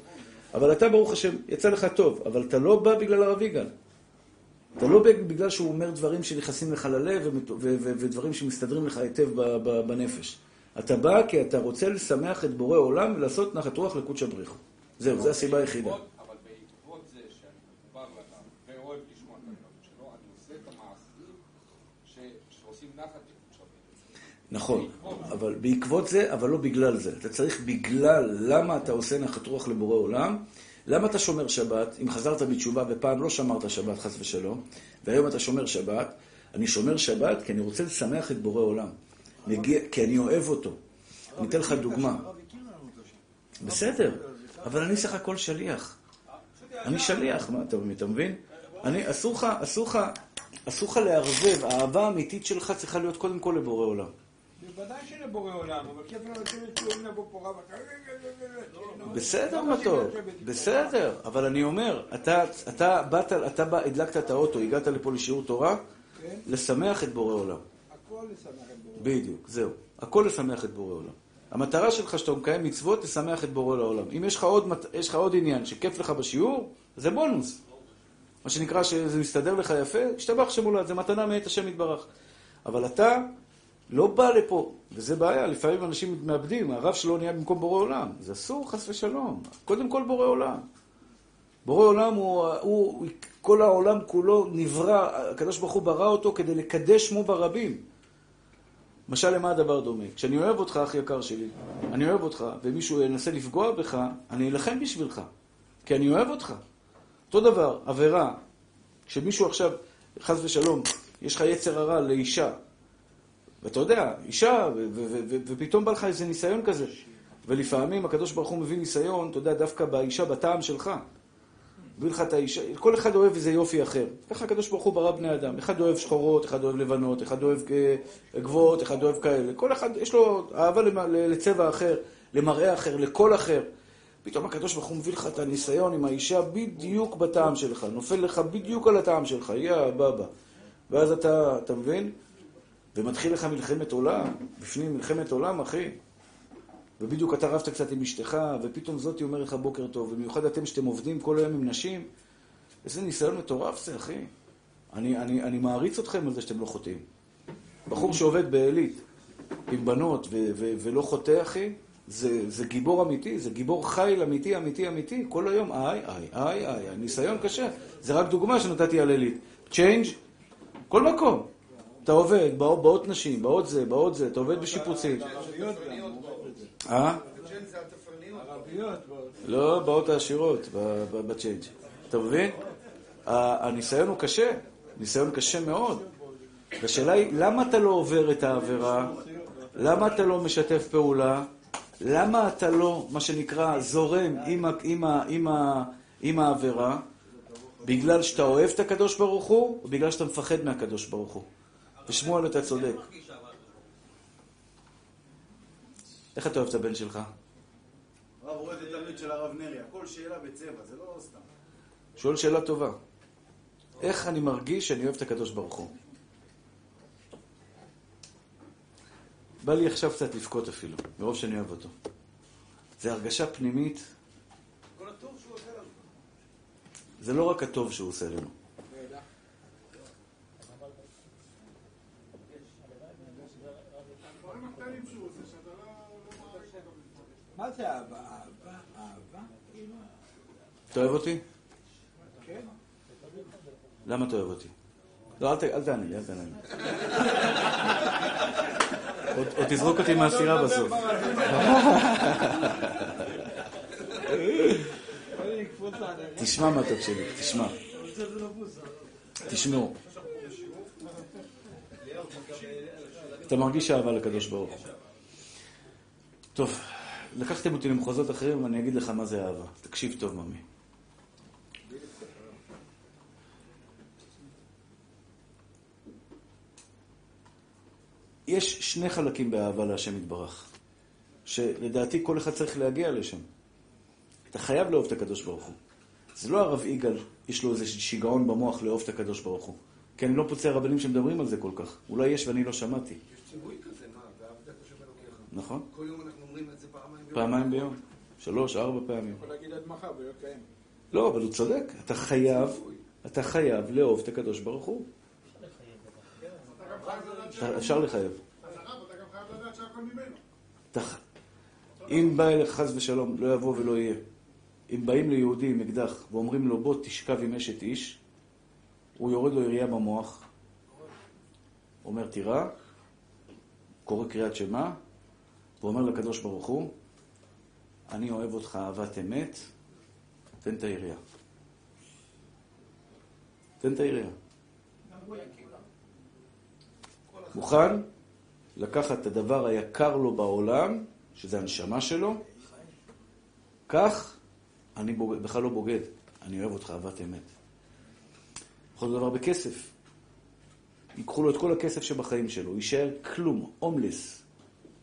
אבל אתה, ברוך השם, יצא לך טוב, אבל אתה לא בא בגלל הרב יגאל. אתה לא בגלל שהוא אומר דברים שנכנסים לך ללב ודברים שמסתדרים לך היטב בנפש. אתה בא כי אתה רוצה לשמח את בורא עולם ולעשות נחת רוח לקודשא בריחו. זהו, זו הסיבה היחידה. נכון, אבל בעקבות זה, אבל לא בגלל זה. אתה צריך בגלל למה אתה עושה נחת רוח לבורא עולם, למה אתה שומר שבת, אם חזרת בתשובה ופעם לא שמרת שבת, חס ושלום, והיום אתה שומר שבת, אני שומר שבת כי אני רוצה לשמח את בורא עולם. מגיע, כי אני אוהב אותו. אני אתן לך דוגמה. בסדר, אבל אני סך הכל שליח. אני שליח, מה, אתה אתה מבין? אני, אסור לך, אסור לך, אסור לך לערבב, האהבה האמיתית שלך צריכה להיות קודם כל לבורא עולם. בוודאי שלבורא עולם, אבל כיף לנו לשבת שיעורים לבוא פה רב. בסדר, לא מתוק. בסדר, אבל אני אומר, אתה, באת, אתה הדלקת את האוטו, הגעת לפה לשיעור תורה, כן? לשמח את בורא עולם. הכל לשמח. בדיוק, זהו. הכל לשמח את בורא עולם. המטרה שלך שאתה מקיים מצוות, לשמח את בורא לעולם. אם יש לך עוד, יש לך עוד עניין שכיף לך בשיעור, זה בונוס. מה שנקרא שזה מסתדר לך יפה, השתבח שמולד, זה מתנה מאת השם יתברך. אבל אתה לא בא לפה, וזה בעיה, לפעמים אנשים מאבדים, הרב שלו נהיה במקום בורא עולם. זה אסור, חס ושלום. קודם כל בורא עולם. בורא עולם הוא, הוא, כל העולם כולו נברא, הקדוש ברוך הוא ברא אותו כדי לקדש שמו ברבים. משל למה הדבר דומה? כשאני אוהב אותך, אח יקר שלי, אני אוהב אותך, ומישהו ינסה לפגוע בך, אני אלחם בשבילך, כי אני אוהב אותך. אותו דבר, עבירה, כשמישהו עכשיו, חס ושלום, יש לך יצר הרע לאישה, ואתה יודע, אישה, ופתאום בא לך איזה ניסיון כזה, ולפעמים הקדוש ברוך הוא מביא ניסיון, אתה יודע, דווקא באישה, בטעם שלך. מביא לך את האישה, כל אחד אוהב איזה יופי אחר. ככה הקדוש ברוך הוא ברא בני אדם. אחד אוהב שחורות, אחד אוהב לבנות, אחד אוהב אה, גבוהות, אחד אוהב כאלה. כל אחד, יש לו אהבה לצבע אחר, למראה אחר, לקול אחר. פתאום הקדוש ברוך הוא מביא לך את הניסיון עם האישה בדיוק בטעם שלך, נופל לך בדיוק על הטעם שלך, יא בבא. ואז אתה, אתה מבין? ומתחיל לך מלחמת עולם, בפנים מלחמת עולם, אחי. ובדיוק אתה רבת קצת עם אשתך, ופתאום זאתי אומרת לך בוקר טוב, במיוחד אתם שאתם עובדים כל היום עם נשים, איזה ניסיון מטורף זה, אחי. אני, אני, אני מעריץ אתכם על זה שאתם לא חוטאים. בחור שעובד בעילית עם בנות ו, ו, ולא חוטא, אחי, זה, זה גיבור אמיתי, זה גיבור חיל אמיתי, אמיתי, אמיתי, כל היום, איי, איי, איי, איי, ניסיון קשה. זה רק דוגמה שנתתי על עילית. צ'יינג', כל מקום. אתה עובד, באות נשים, באות זה, באות זה, אתה עובד בשיפוצים. אה? לא באות העשירות בצ'יינג'. אתה מבין? הניסיון הוא קשה, ניסיון קשה מאוד. והשאלה היא, למה אתה לא עובר את העבירה? למה אתה לא משתף פעולה? למה אתה לא, מה שנקרא, זורם עם, עם, עם, עם העבירה? בגלל שאתה אוהב את הקדוש ברוך הוא, או בגלל שאתה מפחד מהקדוש ברוך הוא? ושמואל, אתה צודק. איך אתה אוהב את הבן שלך? הרב רואה את התלמיד של הרב נרי, הכל שאלה בצבע, זה לא סתם. שואל שאלה טובה. איך אני מרגיש שאני אוהב את הקדוש ברוך הוא? בא לי עכשיו קצת לבכות אפילו, מרוב שאני אוהב אותו. זה הרגשה פנימית. זה לא רק הטוב שהוא עושה לנו. הדברים הקטנים שהוא עושה, שאתה לא לא מעריך אותם. מה זה אהבה? אהבה? אהבה? כאילו? אתה אוהב אותי? כן. למה אתה אוהב אותי? לא, אל תענה לי, אל תענה לי. עוד תזרוק אותי מהסירה בסוף. אקפוץ עליך. תשמע מתוק שלי, תשמע. תשמעו. אתה מרגיש אהבה לקדוש ברוך הוא. טוב, לקחתם אותי למחוזות אחרים ואני אגיד לך מה זה אהבה. תקשיב טוב, ממי. יש שני חלקים באהבה להשם יתברך, שלדעתי כל אחד צריך להגיע לשם. אתה חייב לאהוב את הקדוש ברוך הוא. זה לא הרב יגאל, יש לו איזה שיגעון במוח לאהוב את הקדוש ברוך הוא. כי אני לא פוצע רבנים שמדברים על זה כל כך. אולי יש ואני לא שמעתי. יש ציווי כזה, מה. נכון? כל יום אנחנו אומרים את זה פעמיים ביום. שלוש, ארבע פעמים. יכול להגיד עד מחר ולא קיים. לא, אבל הוא צודק. אתה חייב, אתה חייב לאהוב את הקדוש ברוך הוא. אתה אתה- אפשר לחייב. אתה. אתה אם בא אליך חס ושלום, לא יבוא ולא יהיה. אם באים ליהודי עם אקדח ואומרים לו בוא תשכב עם אשת איש, הוא יורד לו ירייה במוח, אומר תירא, קורא קריאת שמע, ואומר לקדוש ברוך הוא, אני אוהב אותך אהבת אמת, תן את הירייה. תן את הירייה. מוכן לקחת את הדבר היקר לו בעולם, שזה הנשמה שלו, כך אני. בכלל לא בוגד, אני אוהב אותך אהבת אמת. יכול להיות דבר בכסף. ייקחו לו את כל הכסף שבחיים שלו, יישאר כלום, הומלס,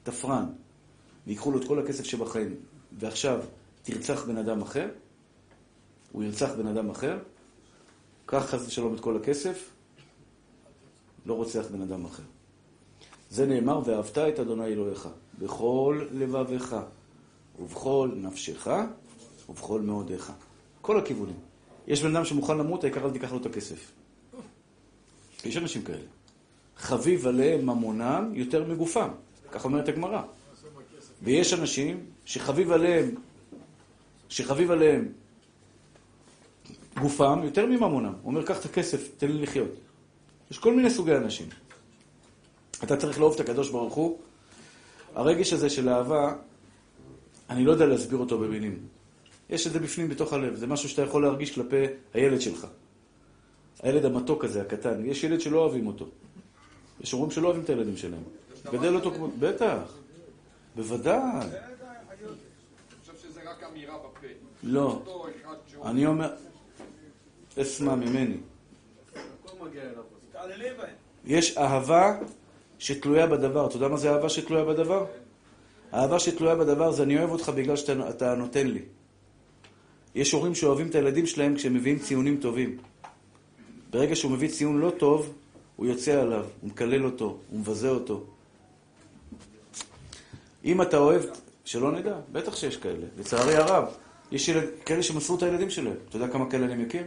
תפרן, ויקחו לו את כל הכסף שבחיים, ועכשיו תרצח בן אדם אחר, הוא ירצח בן אדם אחר, קח חס ושלום את כל הכסף, לא רוצח בן אדם אחר. זה נאמר, ואהבת את אדוני אלוהיך בכל לבביך ובכל נפשך ובכל מאודיך. כל הכיוונים. יש בן אדם שמוכן למות, העיקר אל תיקח לו את הכסף. יש אנשים כאלה. חביב עליהם ממונם יותר מגופם. כך אומרת הגמרא. ויש אנשים שחביב עליהם, שחביב עליהם גופם יותר מממונם. הוא אומר, קח את הכסף, תן לי לחיות. יש כל מיני סוגי אנשים. אתה צריך לאהוב את הקדוש ברוך הוא. הרגש הזה של אהבה, אני לא יודע להסביר אותו במילים. יש את זה בפנים, בתוך הלב. זה משהו שאתה יכול להרגיש כלפי הילד שלך. הילד המתוק הזה, הקטן. יש ילד שלא אוהבים אותו. יש אומרים שלא אוהבים את הילדים שלהם. גדל אותו כמו... בטח. בוודאי. אני חושב שזה רק אמירה בפה. לא. אני אומר... אסמע ממני. יש אהבה שתלויה בדבר. אתה יודע מה זה אהבה שתלויה בדבר? אהבה שתלויה בדבר זה אני אוהב אותך בגלל שאתה אתה נותן לי. יש הורים שאוהבים את הילדים שלהם כשהם מביאים ציונים טובים. ברגע שהוא מביא ציון לא טוב, הוא יוצא עליו, הוא מקלל אותו, הוא מבזה אותו. אם אתה אוהב, שלא נדע, בטח שיש כאלה. לצערי הרב, יש ילד, כאלה שמסרו את הילדים שלהם. אתה יודע כמה כאלה אני מכיר?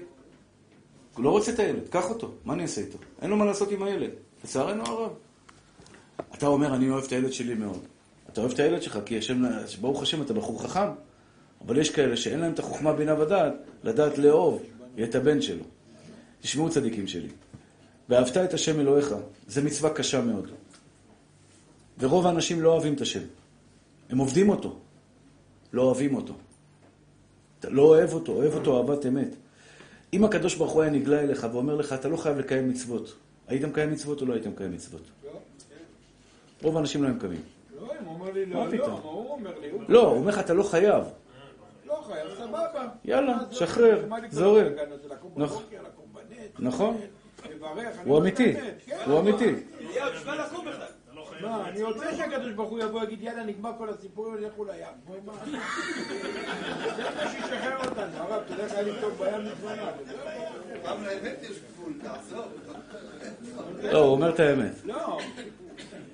הוא לא רוצה את הילד, קח אותו, מה אני אעשה איתו? אין לו מה לעשות עם הילד, לצערנו הרב. אתה אומר, אני אוהב את הילד שלי מאוד. אתה אוהב את הילד שלך, כי השם, ברוך השם, אתה בחור חכם. אבל יש כאלה שאין להם את החוכמה, בינה ודעת, לדעת לאהוב את הבן שלו. תשמעו צדיקים שלי. ואהבת את השם אלוהיך, זו מצווה קשה מאוד. ורוב האנשים לא אוהבים את השם. הם עובדים אותו, לא אוהבים אותו. אתה לא אוהב אותו, אוהב אותו אהבת אמת. אם הקדוש ברוך הוא היה נגלה אליך ואומר לך, אתה לא חייב לקיים מצוות, היית מקיים מצוות או לא היית מקיים מצוות? לא, רוב האנשים לא היו מקיימים. לא. לא, הוא אומר לי לא? לא, מה הוא אומר לי? לא, הוא אומר לך, אתה לא חייב. לא חייב, סבבה. יאללה? שחרר, זורם. נכון. נכון. הוא את אמיתי, כן, הוא אמיתי. אליהו, בשביל לקום בכלל. מה, אני רוצה שהקדוש ברוך הוא יבוא ויגיד, יאללה, נגמר כל הסיפורים, ילכו לים. מה? *laughs* זה מה שישחרר אותנו, הרב, אתה יודע איך היה לי טוב בים מזמנה. גם לאמת יש גבול, תעזוב. לא, הוא אומר את האמת. לא,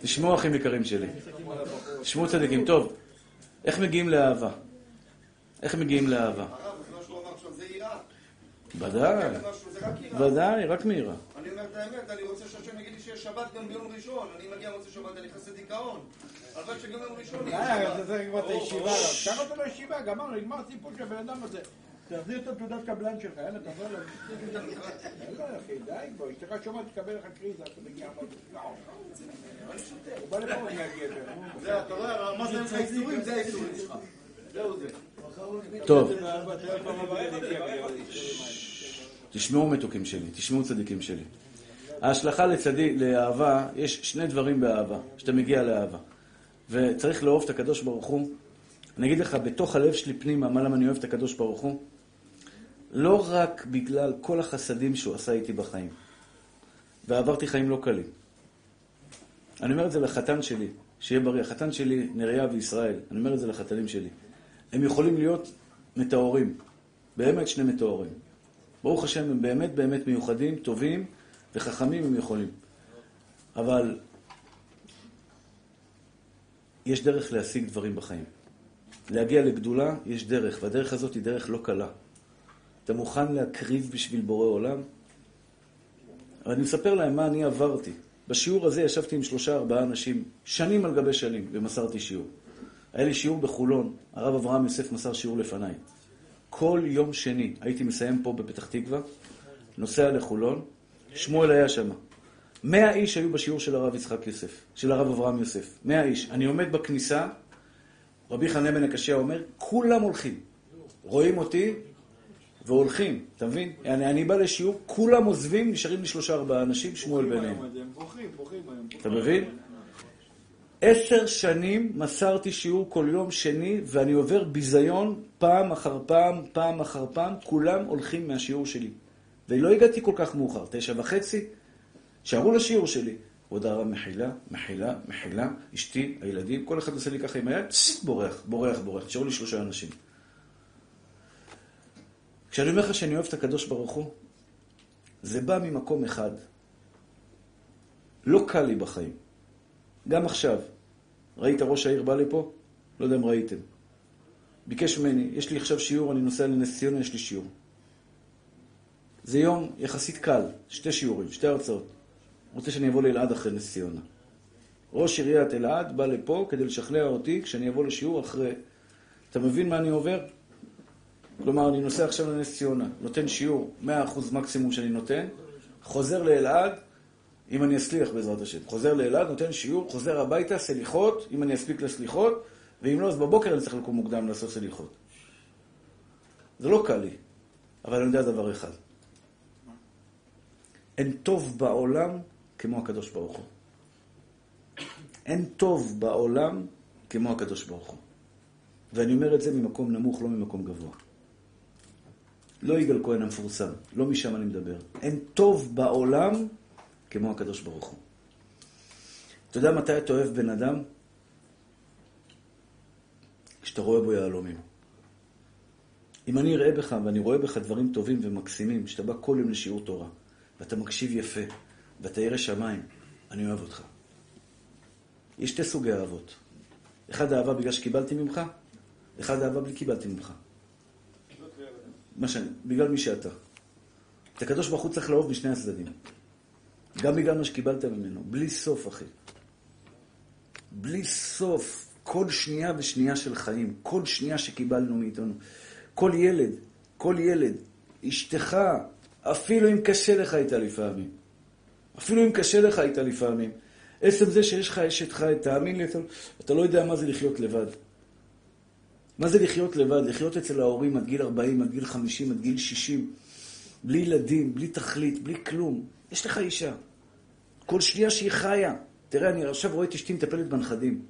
תשמעו, אחים יקרים שלי. תשמעו צדיקים. טוב, איך מגיעים לאהבה? איך מגיעים לאהבה? הרב, אז מה שהוא אמר עכשיו זה יראה. ודאי, זה זה. ודאי, רק מהירה. אני אומר את האמת, אני רוצה שהשם יגיד לי שיש שבת גם ביום ראשון. אני מגיע מוצא שבת, אני נכנס לדיכאון. הלוואי שגם ביום ראשון יהיה די, שבת. אתה צריך כבר את הישיבה, הרב. קח אותו לישיבה, גמרנו, נגמר הסיפור של הבן אדם הזה. תחזיר את התעודת קבלן שלך, יאללה, תבוא אליו. יאללה, אחי, די כבר, אשתך שומעת, תקבל לך קריזה, אתה מגיע הביתה. הוא בא לפה, הוא נהיה גבר. זה, אתה רואה, מה זה לך איסורים? זה האיסורים שלך. זהו זה. טוב, לא תשמעו מתוקים שלי, תשמעו צדיקים שלי. ההשלכה לצדיק, לאהבה, יש שני דברים באהבה, שאתה מגיע לאהבה. וצריך לאהוב את הקדוש ברוך הוא. אני אגיד לך, בתוך הלב שלי פנימה, מה למה אני אוהב את הקדוש ברוך הוא? לא רק בגלל כל החסדים שהוא עשה איתי בחיים. ועברתי חיים לא קלים. אני אומר את זה לחתן שלי, שיהיה בריא. החתן שלי, נריה וישראל, אני אומר את זה לחתנים שלי. הם יכולים להיות מטהורים. באמת שני מטהורים. ברוך השם, הם באמת באמת מיוחדים, טובים וחכמים הם יכולים. אבל יש דרך להשיג דברים בחיים. להגיע לגדולה, יש דרך, והדרך הזאת היא דרך לא קלה. אתה מוכן להקריב בשביל בורא עולם? אבל אני מספר להם מה אני עברתי. בשיעור הזה ישבתי עם שלושה ארבעה אנשים, שנים על גבי שנים, ומסרתי שיעור. היה לי שיעור בחולון, הרב אברהם יוסף מסר שיעור לפניי. כל יום שני הייתי מסיים פה בפתח תקווה, נוסע לחולון, שמואל היה שם. מאה איש היו בשיעור של הרב יצחק יוסף, של הרב אברהם יוסף. מאה איש. אני עומד בכניסה, רבי חנן בן הקשיא אומר, כולם הולכים. רואים אותי והולכים, אתה מבין? אני, אני בא לשיעור, כולם עוזבים, נשארים לי שלושה ארבעה אנשים, שמואל ביניהם. הם בוכים, בוכים. אתה מבין? עשר שנים מסרתי שיעור כל יום שני, ואני עובר ביזיון פעם אחר פעם, פעם אחר פעם, כולם הולכים מהשיעור שלי. ולא הגעתי כל כך מאוחר, תשע וחצי, שערו לשיעור שלי. כבוד הרב מחילה, מחילה, מחילה, אשתי, הילדים, כל אחד עושה לי ככה עם היד, פסיק, בורח, בורח, בורח. נשארו לי שלושה אנשים. כשאני אומר לך שאני אוהב את הקדוש ברוך הוא, זה בא ממקום אחד. לא קל לי בחיים. גם עכשיו. ראית ראש העיר בא לפה? לא יודע אם ראיתם. ביקש ממני, יש לי עכשיו שיעור, אני נוסע לנס ציונה, יש לי שיעור. זה יום יחסית קל, שתי שיעורים, שתי הרצאות. רוצה שאני אבוא לאלעד אחרי נס ציונה. ראש עיריית אלעד בא לפה כדי לשכנע אותי כשאני אבוא לשיעור אחרי... אתה מבין מה אני עובר? כלומר, אני נוסע עכשיו לנס ציונה, נותן שיעור, 100% מקסימום שאני נותן, חוזר לאלעד, אם אני אצליח בעזרת השם. חוזר לאלעד, נותן שיעור, חוזר הביתה, סליחות, אם אני אספיק לסליחות, ואם לא, אז בבוקר אני צריך לקום מוקדם לעשות סליחות. זה לא קל לי, אבל אני יודע דבר אחד. אין טוב בעולם כמו הקדוש ברוך הוא. אין טוב בעולם כמו הקדוש ברוך הוא. ואני אומר את זה ממקום נמוך, לא ממקום גבוה. לא יגאל כהן המפורסם, לא משם אני מדבר. אין טוב בעולם כמו הקדוש ברוך הוא. אתה יודע מתי אתה אוהב בן אדם? כשאתה רואה בו יהלומים. אם אני אראה בך ואני רואה בך דברים טובים ומקסימים, שאתה בא כל יום לשיעור תורה, ואתה מקשיב יפה, ואתה ירא שמיים, אני אוהב אותך. יש שתי סוגי אהבות. אחד אהבה בגלל שקיבלתי ממך, אחד אהבה בלי קיבלתי ממך. מה שאני, בגלל מי שאתה. את הקדוש ברוך הוא צריך לאהוב משני הצדדים. גם בגלל מה שקיבלת ממנו. בלי סוף, אחי. בלי סוף. כל שנייה ושנייה של חיים. כל שנייה שקיבלנו מאיתנו. כל ילד, כל ילד, אשתך, אפילו אם קשה לך איתה לפעמים. אפילו אם קשה לך איתה לפעמים. עצם זה שיש לך אשתך, תאמין לי, אתה, אתה לא יודע מה זה לחיות לבד. מה זה לחיות לבד? לחיות אצל ההורים עד גיל 40, עד גיל 50, עד גיל 60, בלי ילדים, בלי תכלית, בלי כלום. יש לך אישה. כל שנייה שהיא חיה. תראה, אני עכשיו רואה את אשתי מטפלת בנכדים.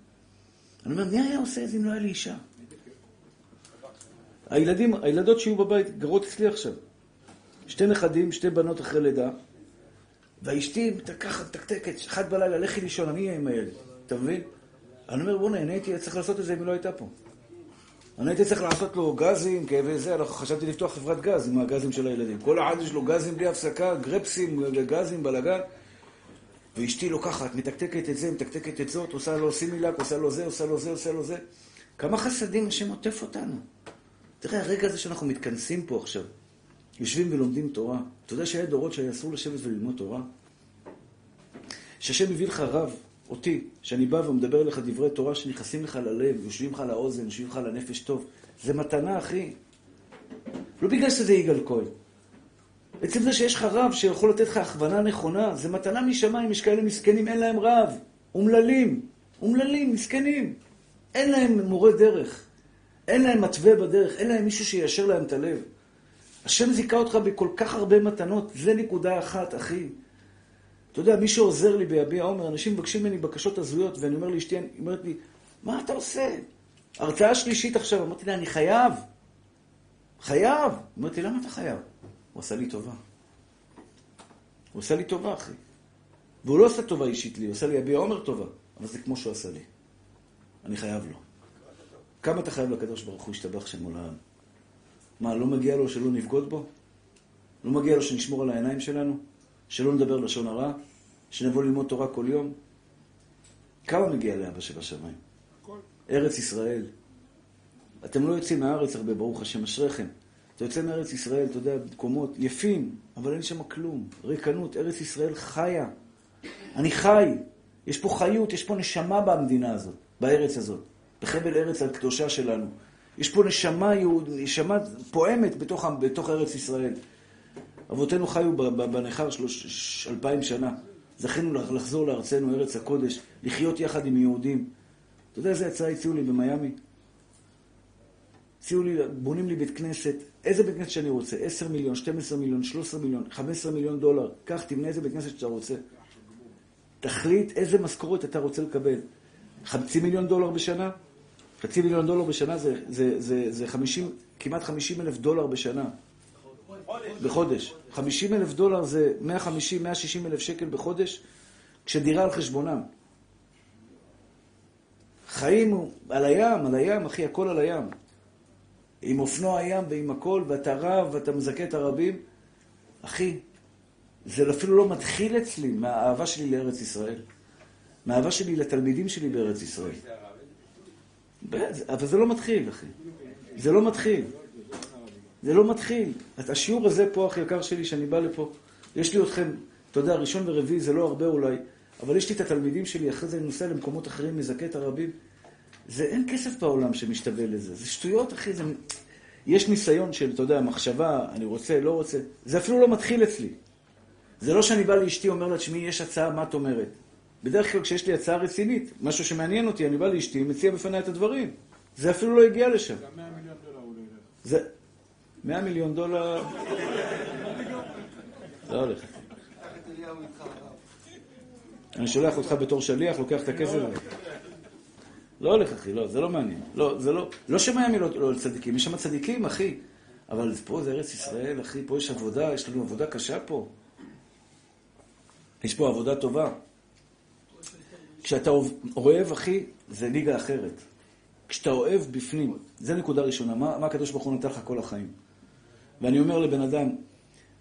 אני אומר, מי היה עושה את זה אם לא היה לי אישה? הילדים, הילדות שיהיו בבית גרות אצלי עכשיו. שתי נכדים, שתי בנות אחרי לידה, ואשתי ככה מתקתקת, אחת בלילה, לכי לישון, אני אהיה עם הילד. אתה מבין? אני אומר, בוא'נה, אני הייתי צריך לעשות את זה אם היא לא הייתה פה. אני הייתי צריך לעשות לו גזים, כאבי זה, חשבתי לפתוח חברת גז עם הגזים של הילדים. כל אחד יש לו גזים בלי הפסקה, גרפסים, גזים, בלאגן. ואשתי לוקחת, מתקתקת את זה, מתקתקת את זאת, עושה לו סימילק, עושה לו זה, עושה לו זה, עושה לו זה. כמה חסדים השם עוטף אותנו. תראה, הרגע הזה שאנחנו מתכנסים פה עכשיו, יושבים ולומדים תורה. אתה יודע שהיה דורות שהיה אסור לשבת וללמוד תורה? שהשם מביא לך רב, אותי, שאני בא ומדבר אליך דברי תורה שנכנסים לך ללב, יושבים לך לאוזן, יושבים לך לנפש טוב. זה מתנה, אחי. לא בגלל שזה יגאל כהן. עצם זה שיש לך רב שיכול לתת לך הכוונה נכונה, זה מתנה משמיים, יש כאלה מסכנים, אין להם רב. אומללים, אומללים, מסכנים. אין להם מורה דרך. אין להם מתווה בדרך, אין להם מישהו שיישר להם את הלב. השם זיכה אותך בכל כך הרבה מתנות, זה נקודה אחת, אחי. אתה יודע, מי שעוזר לי ביביע עומר, אנשים מבקשים ממני בקשות הזויות, ואני אומר לאשתי, היא אומרת לי, מה אתה עושה? הרצאה שלישית עכשיו. אמרתי לה, אני חייב. חייב. אמרתי, למה אתה חייב? הוא עשה לי טובה. הוא עשה לי טובה, אחי. והוא לא עשה טובה אישית לי, הוא עשה לי יביע עומר טובה. אבל זה כמו שהוא עשה לי. אני חייב לו. כמה אתה חייב לקדוש ברוך הוא ישתבח שם עולם? מה, לא מגיע לו שלא נבגוד בו? לא מגיע לו שנשמור על העיניים שלנו? שלא נדבר לשון הרע? שנבוא ללמוד תורה כל יום? כמה מגיע לאבא שבשמיים? ארץ ישראל. אתם לא יוצאים מהארץ הרבה, ברוך השם, אשריכם. אתה יוצא מארץ ישראל, אתה יודע, מקומות יפים, אבל אין שם כלום. ריקנות, ארץ ישראל חיה. אני חי. יש פה חיות, יש פה נשמה במדינה הזאת, בארץ הזאת. בחבל ארץ הקדושה שלנו. יש פה נשמה יהוד, נשמה פועמת בתוך, בתוך ארץ ישראל. אבותינו חיו בנכר שלוש, אלפיים שנה. זכינו לחזור לארצנו, ארץ הקודש, לחיות יחד עם יהודים. אתה יודע איזה הצעה הציעו לי במיאמי? הציעו לי, בונים לי בית כנסת, איזה בית כנסת שאני רוצה, 10 מיליון, 12 מיליון, 13 מיליון, 15 מיליון דולר. קח, תמנה איזה בית כנסת שאתה רוצה. תחליט איזה משכורת אתה רוצה לקבל. חצי מיליון דולר בשנה? חצי מיליון דולר בשנה זה, זה, זה, זה 50, כמעט 50 אלף דולר בשנה. בחודש. 50 אלף דולר זה 150, 160 אלף שקל בחודש, כשדירה על חשבונם. חיים על הים, על הים, אחי, הכל על הים. עם אופנוע הים ועם הכל, ואתה רב, ואתה מזכה את הרבים. אחי, זה אפילו לא מתחיל אצלי מהאהבה שלי לארץ ישראל. מהאהבה שלי לתלמידים שלי בארץ ישראל. אבל זה לא מתחיל, אחי. זה לא מתחיל. זה לא מתחיל. השיעור הזה פה, הכי יקר שלי, שאני בא לפה, יש לי אתכם, אתה יודע, ראשון ורביעי זה לא הרבה אולי, אבל יש לי את התלמידים שלי, אחרי זה אני נוסע למקומות אחרים, מזכה את הרבים. זה אין כסף בעולם שמשתווה לזה. זה שטויות, אחי. זה... יש ניסיון של, אתה יודע, מחשבה, אני רוצה, לא רוצה. זה אפילו לא מתחיל אצלי. זה לא שאני בא לאשתי, אומר לה, תשמעי, יש הצעה, מה את אומרת? בדרך כלל כשיש לי הצעה רצינית, משהו שמעניין אותי, אני בא לאשתי, מציע בפניי את הדברים. זה אפילו לא הגיע לשם. גם 100 מיליון דולר הוא לא ילך. זה... 100 מיליון דולר... לא הולך. אני שולח אותך בתור שליח, לוקח את הכסף. לא הולך, אחי, לא, זה לא מעניין. לא, זה לא... לא שמיאמי לא, צדיקים, יש שם צדיקים, אחי. אבל פה זה ארץ ישראל, אחי, פה יש עבודה, יש לנו עבודה קשה פה. יש פה עבודה טובה. כשאתה אוהב, אחי, זה ליגה אחרת. כשאתה אוהב בפנים, זה נקודה ראשונה. מה, מה הקדוש ברוך הוא נתן לך כל החיים? ואני אומר לבן אדם,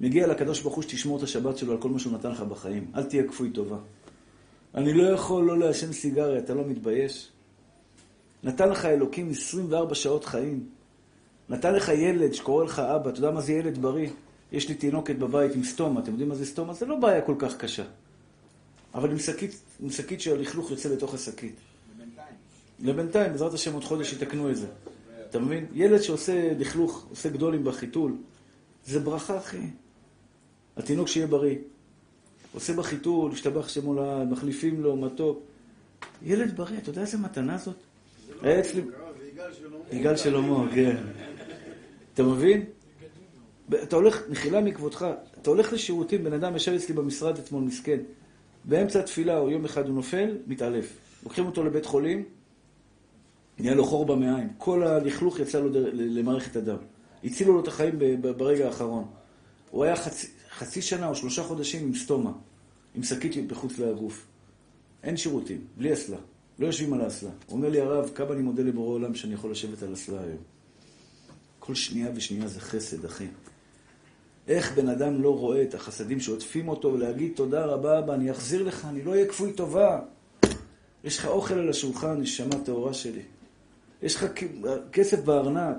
מגיע לקדוש ברוך הוא שתשמור את השבת שלו על כל מה שהוא נתן לך בחיים. אל תהיה כפוי טובה. אני לא יכול לא לעשן סיגריה, אתה לא מתבייש? נתן לך אלוקים 24 שעות חיים. נתן לך ילד שקורא לך אבא, אתה יודע מה זה ילד בריא? יש לי תינוקת בבית עם סטומה, אתם יודעים מה זה סטומה? זה לא בעיה כל כך קשה. אבל עם שקית, עם שקית שהלכלוך יוצא לתוך השקית. לבינתיים, בעזרת השם עוד חודש יתקנו את זה. אתה מבין? ילד שעושה לכלוך, עושה גדולים בחיתול, זה ברכה, אחי. התינוק שיהיה בריא. עושה בחיתול, השתבח שם הולד, מחליפים לו מתוק. ילד בריא, אתה יודע איזה מתנה זאת? היה אצלי... יגאל שלמה, כן. אתה מבין? אתה הולך, מחילה מכבודך, אתה הולך לשירותים, בן אדם ישב אצלי במשרד אתמול, מסכן. באמצע התפילה, או יום אחד הוא נופל, מתעלף. לוקחים אותו לבית חולים, נהיה לו חור במעיים. כל הלכלוך יצא לו למערכת הדם. הצילו לו את החיים ברגע האחרון. הוא היה חצי, חצי שנה או שלושה חודשים עם סטומה, עם שקית בחוץ לגוף. אין שירותים, בלי אסלה. לא יושבים על האסלה. הוא אומר לי, הרב, כמה אני מודה לבורא עולם שאני יכול לשבת על אסלה היום. כל שנייה ושנייה זה חסד, אחי. איך בן אדם לא רואה את החסדים שעוטפים אותו ולהגיד תודה רבה אבא, אני אחזיר לך, אני לא אהיה כפוי טובה. יש לך אוכל על השולחן, נשמה טהורה שלי. יש לך כסף בארנק.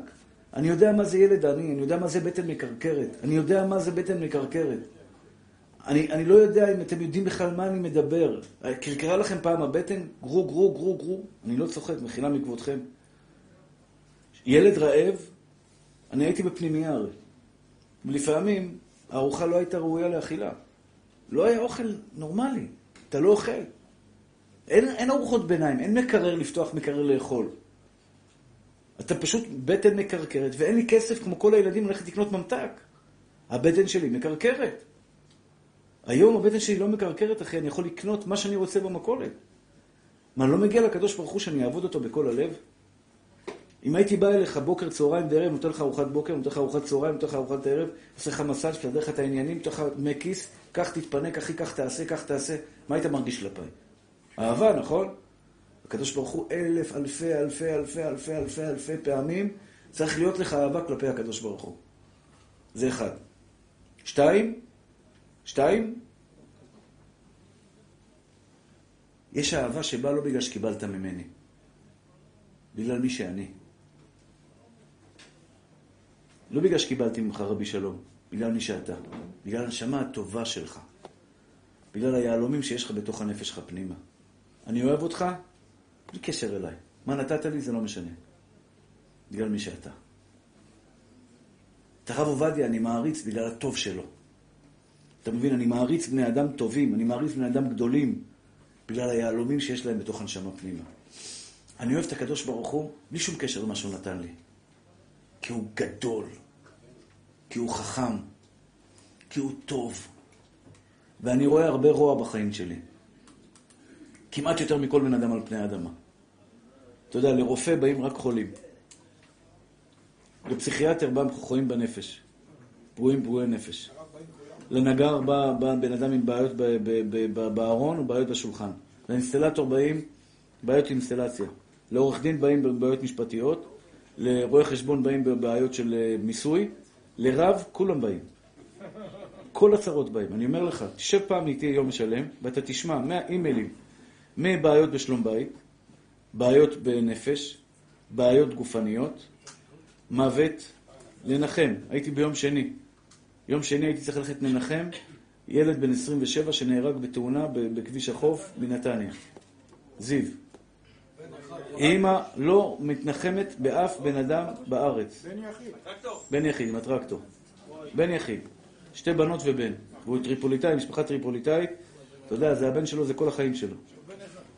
אני יודע מה זה ילד עני, אני יודע מה זה בטן מקרקרת. אני יודע מה זה בטן מקרקרת. אני, אני לא יודע אם אתם יודעים בכלל מה אני מדבר. קרקרה לכם פעם הבטן? גרו, גרו, גרו, גרו. אני לא צוחק, מחילה מכבודכם. ילד רעב, אני הייתי בפנימייה הרי. ולפעמים הארוחה לא הייתה ראויה לאכילה. לא היה אוכל נורמלי. אתה לא אוכל. אין, אין ארוחות ביניים, אין מקרר לפתוח, מקרר לאכול. אתה פשוט בטן מקרקרת, ואין לי כסף כמו כל הילדים ללכת לקנות ממתק. הבטן שלי מקרקרת. היום הבטן שלי לא מקרקרת, אחי, אני יכול לקנות מה שאני רוצה במכולת. מה, לא מגיע לקדוש ברוך הוא שאני אעבוד אותו בכל הלב? אם הייתי בא אליך בוקר, צהריים וערב, נותן לך ארוחת בוקר, נותן לך ארוחת צהריים, נותן לך ארוחת ערב, עושה לך מסאז', מסדר לך את העניינים, נותן לך דמי כיס, קח תתפנק, אחי, קח תעשה, קח תעשה, מה היית מרגיש כלפיי? אהבה, נכון? הקדוש ברוך הוא אלף, אלפי, אלפי, אלפי, אלפי, אלפי, אלפי פעמים צריך להיות לך אהבה כלפי הקדוש ברוך הוא. זה אחד. שתיים, שתיים, יש אהבה שבאה לא בגלל שקיבלת ממני, בגלל מי שאני. לא בגלל שקיבלתי ממך רבי שלום, בגלל מי שאתה, בגלל הנשמה הטובה שלך, בגלל היהלומים שיש לך בתוך הנפש שלך פנימה. אני אוהב אותך, בלי קשר אליי. מה נתת לי זה לא משנה. בגלל מי שאתה. את הרב עובדיה אני מעריץ בגלל הטוב שלו. אתה מבין? אני מעריץ בני אדם טובים, אני מעריץ בני אדם גדולים, בגלל היהלומים שיש להם בתוך הנשמה פנימה. אני אוהב את הקדוש ברוך הוא בלי שום קשר למה שהוא נתן לי. כי הוא גדול, כי הוא חכם, כי הוא טוב. ואני רואה הרבה רוע בחיים שלי. כמעט יותר מכל בן אדם על פני האדמה. אתה יודע, לרופא באים רק חולים. לפסיכיאטר בא חולים בנפש. פגועים פגועי נפש. לנגר בא, בא בן אדם עם בעיות ב- ב- ב- ב- בארון ובעיות בשולחן. לאינסטלטור באים בעיות אינסטלציה. לעורך דין באים בבעיות משפטיות. לרואה חשבון באים בבעיות של אה, מיסוי. לרב כולם באים. כל הצרות באים. אני אומר לך, תשב פעם איתי יום שלם, ואתה תשמע מהאימיילים, מבעיות בשלום בית, בעיות בנפש, בעיות גופניות, מוות, לנחם. הייתי ביום שני. יום שני הייתי צריך ללכת לנחם ילד בן 27 שנהרג בתאונה בכביש החוף בנתניה. זיו. אימא לא מתנחמת באף בן אדם בארץ. בן יחיד. בן יחיד, עם הטרקטור. בן יחיד. שתי בנות ובן. והוא טריפוליטאי, משפחה טריפוליטאית. אתה יודע, זה הבן שלו, זה כל החיים שלו.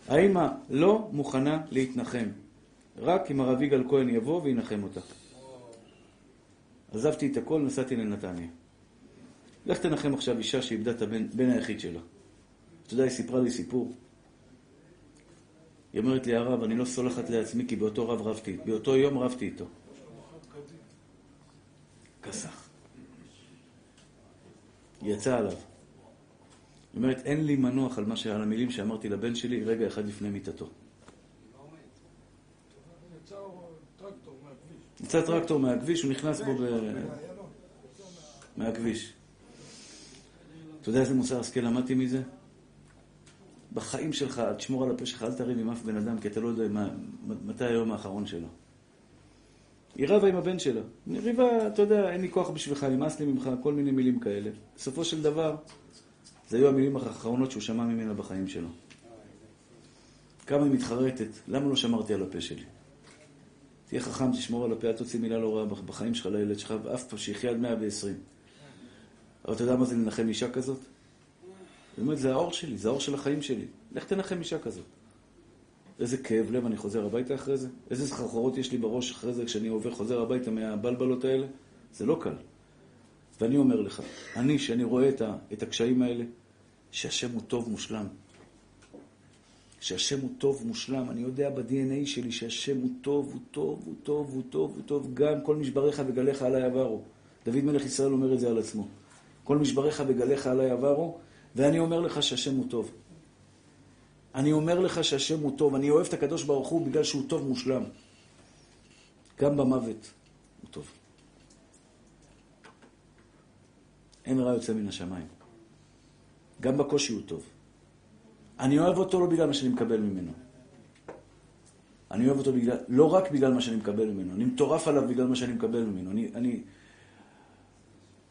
האמא לא מוכנה להתנחם. רק אם הרב יגאל כהן יבוא וינחם אותה. עזבתי את הכל, נסעתי לנתניה. לך תנחם עכשיו אישה שאיבדה את הבן בן היחיד שלה. אתה יודע, היא סיפרה לי סיפור. היא אומרת לי, הרב, אני לא סולחת לעצמי כי באותו רב רבתי, באותו יום רבתי איתו. כסח. יצאה עליו. היא אומרת, אין לי מנוח על, ש... על המילים שאמרתי לבן שלי רגע אחד לפני מיתתו. יצא טרקטור מהכביש. הוא נכנס בו ב... מהכביש. אתה יודע איזה מוסר השכל למדתי מזה? בחיים שלך, תשמור על הפה שלך, אל תריב עם אף בן אדם, כי אתה לא יודע מתי היום האחרון שלו. היא רבה עם הבן שלה. היא ריבה, אתה יודע, אין לי כוח בשבילך, נמאס לי ממך, כל מיני מילים כאלה. בסופו של דבר, זה היו המילים האחרונות שהוא שמע ממנה בחיים שלו. כמה היא מתחרטת, למה לא שמרתי על הפה שלי? תהיה חכם, תשמור על הפה, אל תוציא מילה לא רעה בחיים שלך לילד שלך, ואף פעם שיחיה עד 120. אבל אתה יודע מה זה לנחם אישה כזאת? זאת אומרת, זה האור שלי, זה האור של החיים שלי. לך תנחם אישה כזאת. איזה כאב לב אני חוזר הביתה אחרי זה? איזה סחרחורות יש לי בראש אחרי זה כשאני עובר, חוזר הביתה מהבלבלות האלה? זה לא קל. ואני אומר לך, אני, שאני רואה את, ה, את הקשיים האלה, שהשם הוא טוב מושלם. שהשם הוא טוב, מושלם. אני יודע ב-DNA שלי שהשם הוא טוב, הוא טוב, הוא טוב, הוא טוב, הוא טוב. גם כל משבריך וגליך עליי עברו. דוד מלך ישראל אומר את זה על עצמו. כל משבריך וגליך עליי עברו, ואני אומר לך שהשם הוא טוב. אני אומר לך שהשם הוא טוב. אני אוהב את הקדוש ברוך הוא בגלל שהוא טוב מושלם. גם במוות הוא טוב. אין רע יוצא מן השמיים. גם בקושי הוא טוב. אני אוהב אותו לא בגלל מה שאני מקבל ממנו. אני אוהב אותו בגלל, לא רק בגלל מה שאני מקבל ממנו, אני מטורף עליו בגלל מה שאני מקבל ממנו. אני, אני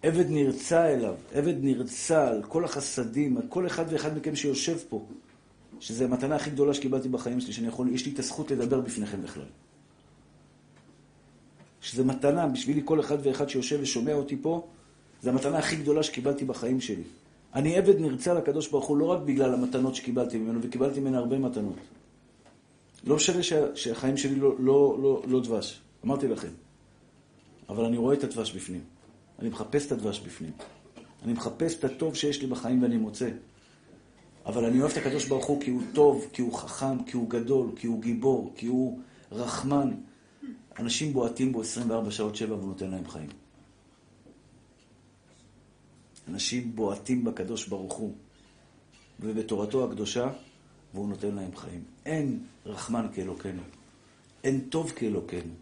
עבד נרצע אליו, עבד נרצע על כל החסדים, על כל אחד ואחד מכם שיושב פה, שזו המתנה הכי גדולה שקיבלתי בחיים שלי, שאני יכול, יש לי את הזכות לדבר בפניכם בכלל. שזו מתנה בשבילי כל אחד ואחד שיושב ושומע אותי פה, זו המתנה הכי גדולה שקיבלתי בחיים שלי. אני עבד נרצע לקדוש ברוך הוא לא רק בגלל המתנות שקיבלתי ממנו, וקיבלתי ממנו הרבה מתנות. לא משנה שה, שהחיים שלי לא, לא, לא, לא דבש, אמרתי לכם. אבל אני רואה את הדבש בפנים. אני מחפש את הדבש בפנים. אני מחפש את הטוב שיש לי בחיים ואני מוצא. אבל אני אוהב את הקדוש ברוך הוא כי הוא טוב, כי הוא חכם, כי הוא גדול, כי הוא גיבור, כי הוא רחמן. אנשים בועטים בו 24 שעות שבע והוא נותן להם חיים. אנשים בועטים בקדוש ברוך הוא ובתורתו הקדושה, והוא נותן להם חיים. אין רחמן כאלוקינו, אין טוב כאלוקינו,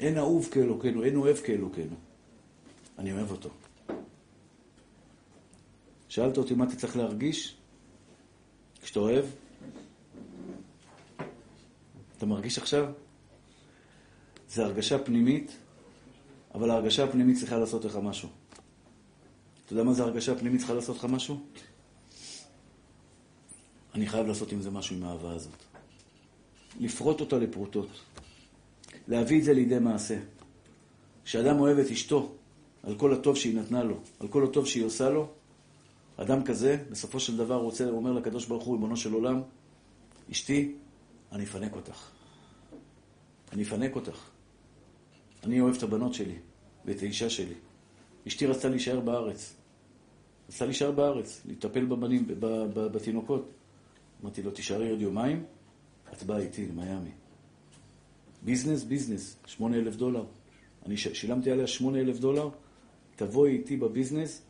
אין אהוב כאלוקינו, אין אוהב כאלוקינו. אני אוהב אותו. שאלת אותי מה אתה צריך להרגיש כשאתה אוהב? אתה מרגיש עכשיו? זו הרגשה פנימית, אבל ההרגשה הפנימית צריכה לעשות לך משהו. אתה יודע מה זה הרגשה פנימית צריכה לעשות לך משהו? אני חייב לעשות עם זה משהו עם האהבה הזאת. לפרוט אותה לפרוטות. להביא את זה לידי מעשה. כשאדם אוהב את אשתו על כל הטוב שהיא נתנה לו, על כל הטוב שהיא עושה לו, אדם כזה, בסופו של דבר רוצה, אומר לקדוש ברוך הוא, ריבונו של עולם, אשתי, אני אפנק אותך. אני אפנק אותך. אני אוהב את הבנות שלי ואת האישה שלי. אשתי רצתה להישאר בארץ. רצתה להישאר בארץ, לטפל בבנים, בתינוקות. אמרתי לו, תישארי עוד יומיים, את באה איתי למיאמי. ביזנס, ביזנס, שמונה אלף דולר. אני שילמתי עליה שמונה אלף דולר, תבואי איתי בביזנס,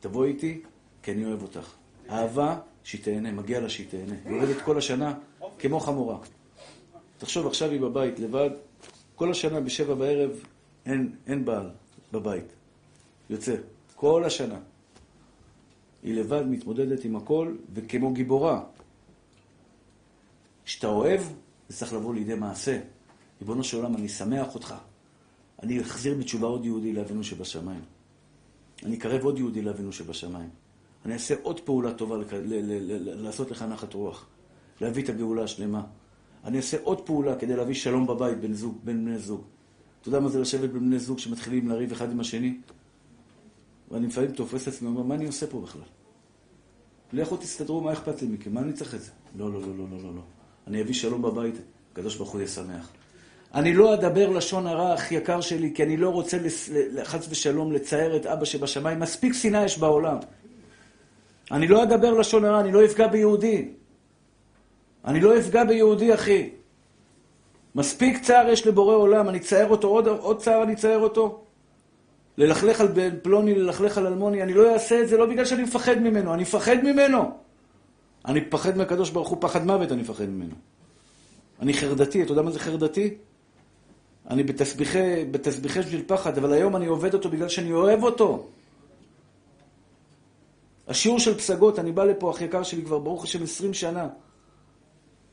תבואי איתי, כי אני אוהב אותך. אהבה, שהיא תהנה, מגיע לה שהיא תהנה. היא עובדת כל השנה כמו חמורה. תחשוב, עכשיו היא בבית לבד, כל השנה בשבע בערב אין, אין בעל בבית. יוצא. כל השנה. היא לבד מתמודדת עם הכל, וכמו גיבורה. כשאתה אוהב, זה צריך לבוא לידי מעשה. ריבונו של עולם, אני שמח אותך. אני אחזיר בתשובה עוד יהודי לאבינו שבשמיים. אני אקרב עוד יהודי לאבינו שבשמיים. אני אעשה עוד פעולה טובה לעשות לך נחת רוח. להביא את הגאולה השלמה. אני אעשה עוד פעולה כדי להביא שלום בבית בין, זוג, בין בני זוג. אתה יודע מה זה לשבת בין בני זוג שמתחילים לריב אחד עם השני? ואני לפעמים תופס את עצמי ואומר, מה אני עושה פה בכלל? לכו תסתדרו, מה אכפת לי מכם? מה אני צריך את זה? לא, לא, לא, לא, לא, לא. לא. אני אביא שלום בבית, הקדוש ברוך הוא יהיה שמח. אני לא אדבר לשון הרע הכי יקר שלי, כי אני לא רוצה חס ושלום לצייר את אבא שבשמיים. מספיק שנאה יש בעולם. אני לא אדבר לשון הרע, אני לא אפגע ביהודי. אני לא אפגע ביהודי, אחי. מספיק צער יש לבורא עולם, אני אצייר אותו, עוד, עוד צער אני אצייר אותו. ללכלך על בן פלוני, ללכלך על אלמוני, אני לא אעשה את זה לא בגלל שאני מפחד ממנו, אני מפחד ממנו. אני מפחד מהקדוש ברוך הוא, פחד מוות אני מפחד ממנו. אני חרדתי, אתה יודע מה זה חרדתי? אני בתסביכי, בתסביכי של פחד, אבל היום אני עובד אותו בגלל שאני אוהב אותו. השיעור של פסגות, אני בא לפה, אח יקר שלי כבר ברוך השם 20 שנה.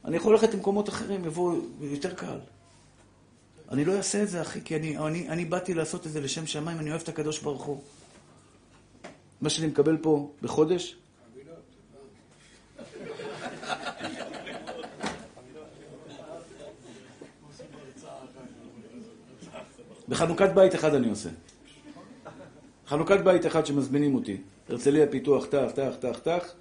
אני יכול ללכת למקומות אחרים, יבואו יותר קל. אני לא אעשה את זה, אחי, כי אני, אני, אני באתי לעשות את זה לשם שמיים, אני אוהב את הקדוש ברוך הוא. מה שאני מקבל פה בחודש, בחנוכת בית אחד אני עושה. חנוכת בית אחד שמזמינים אותי. הרצליה פיתוח, טח, טח, טח, טח,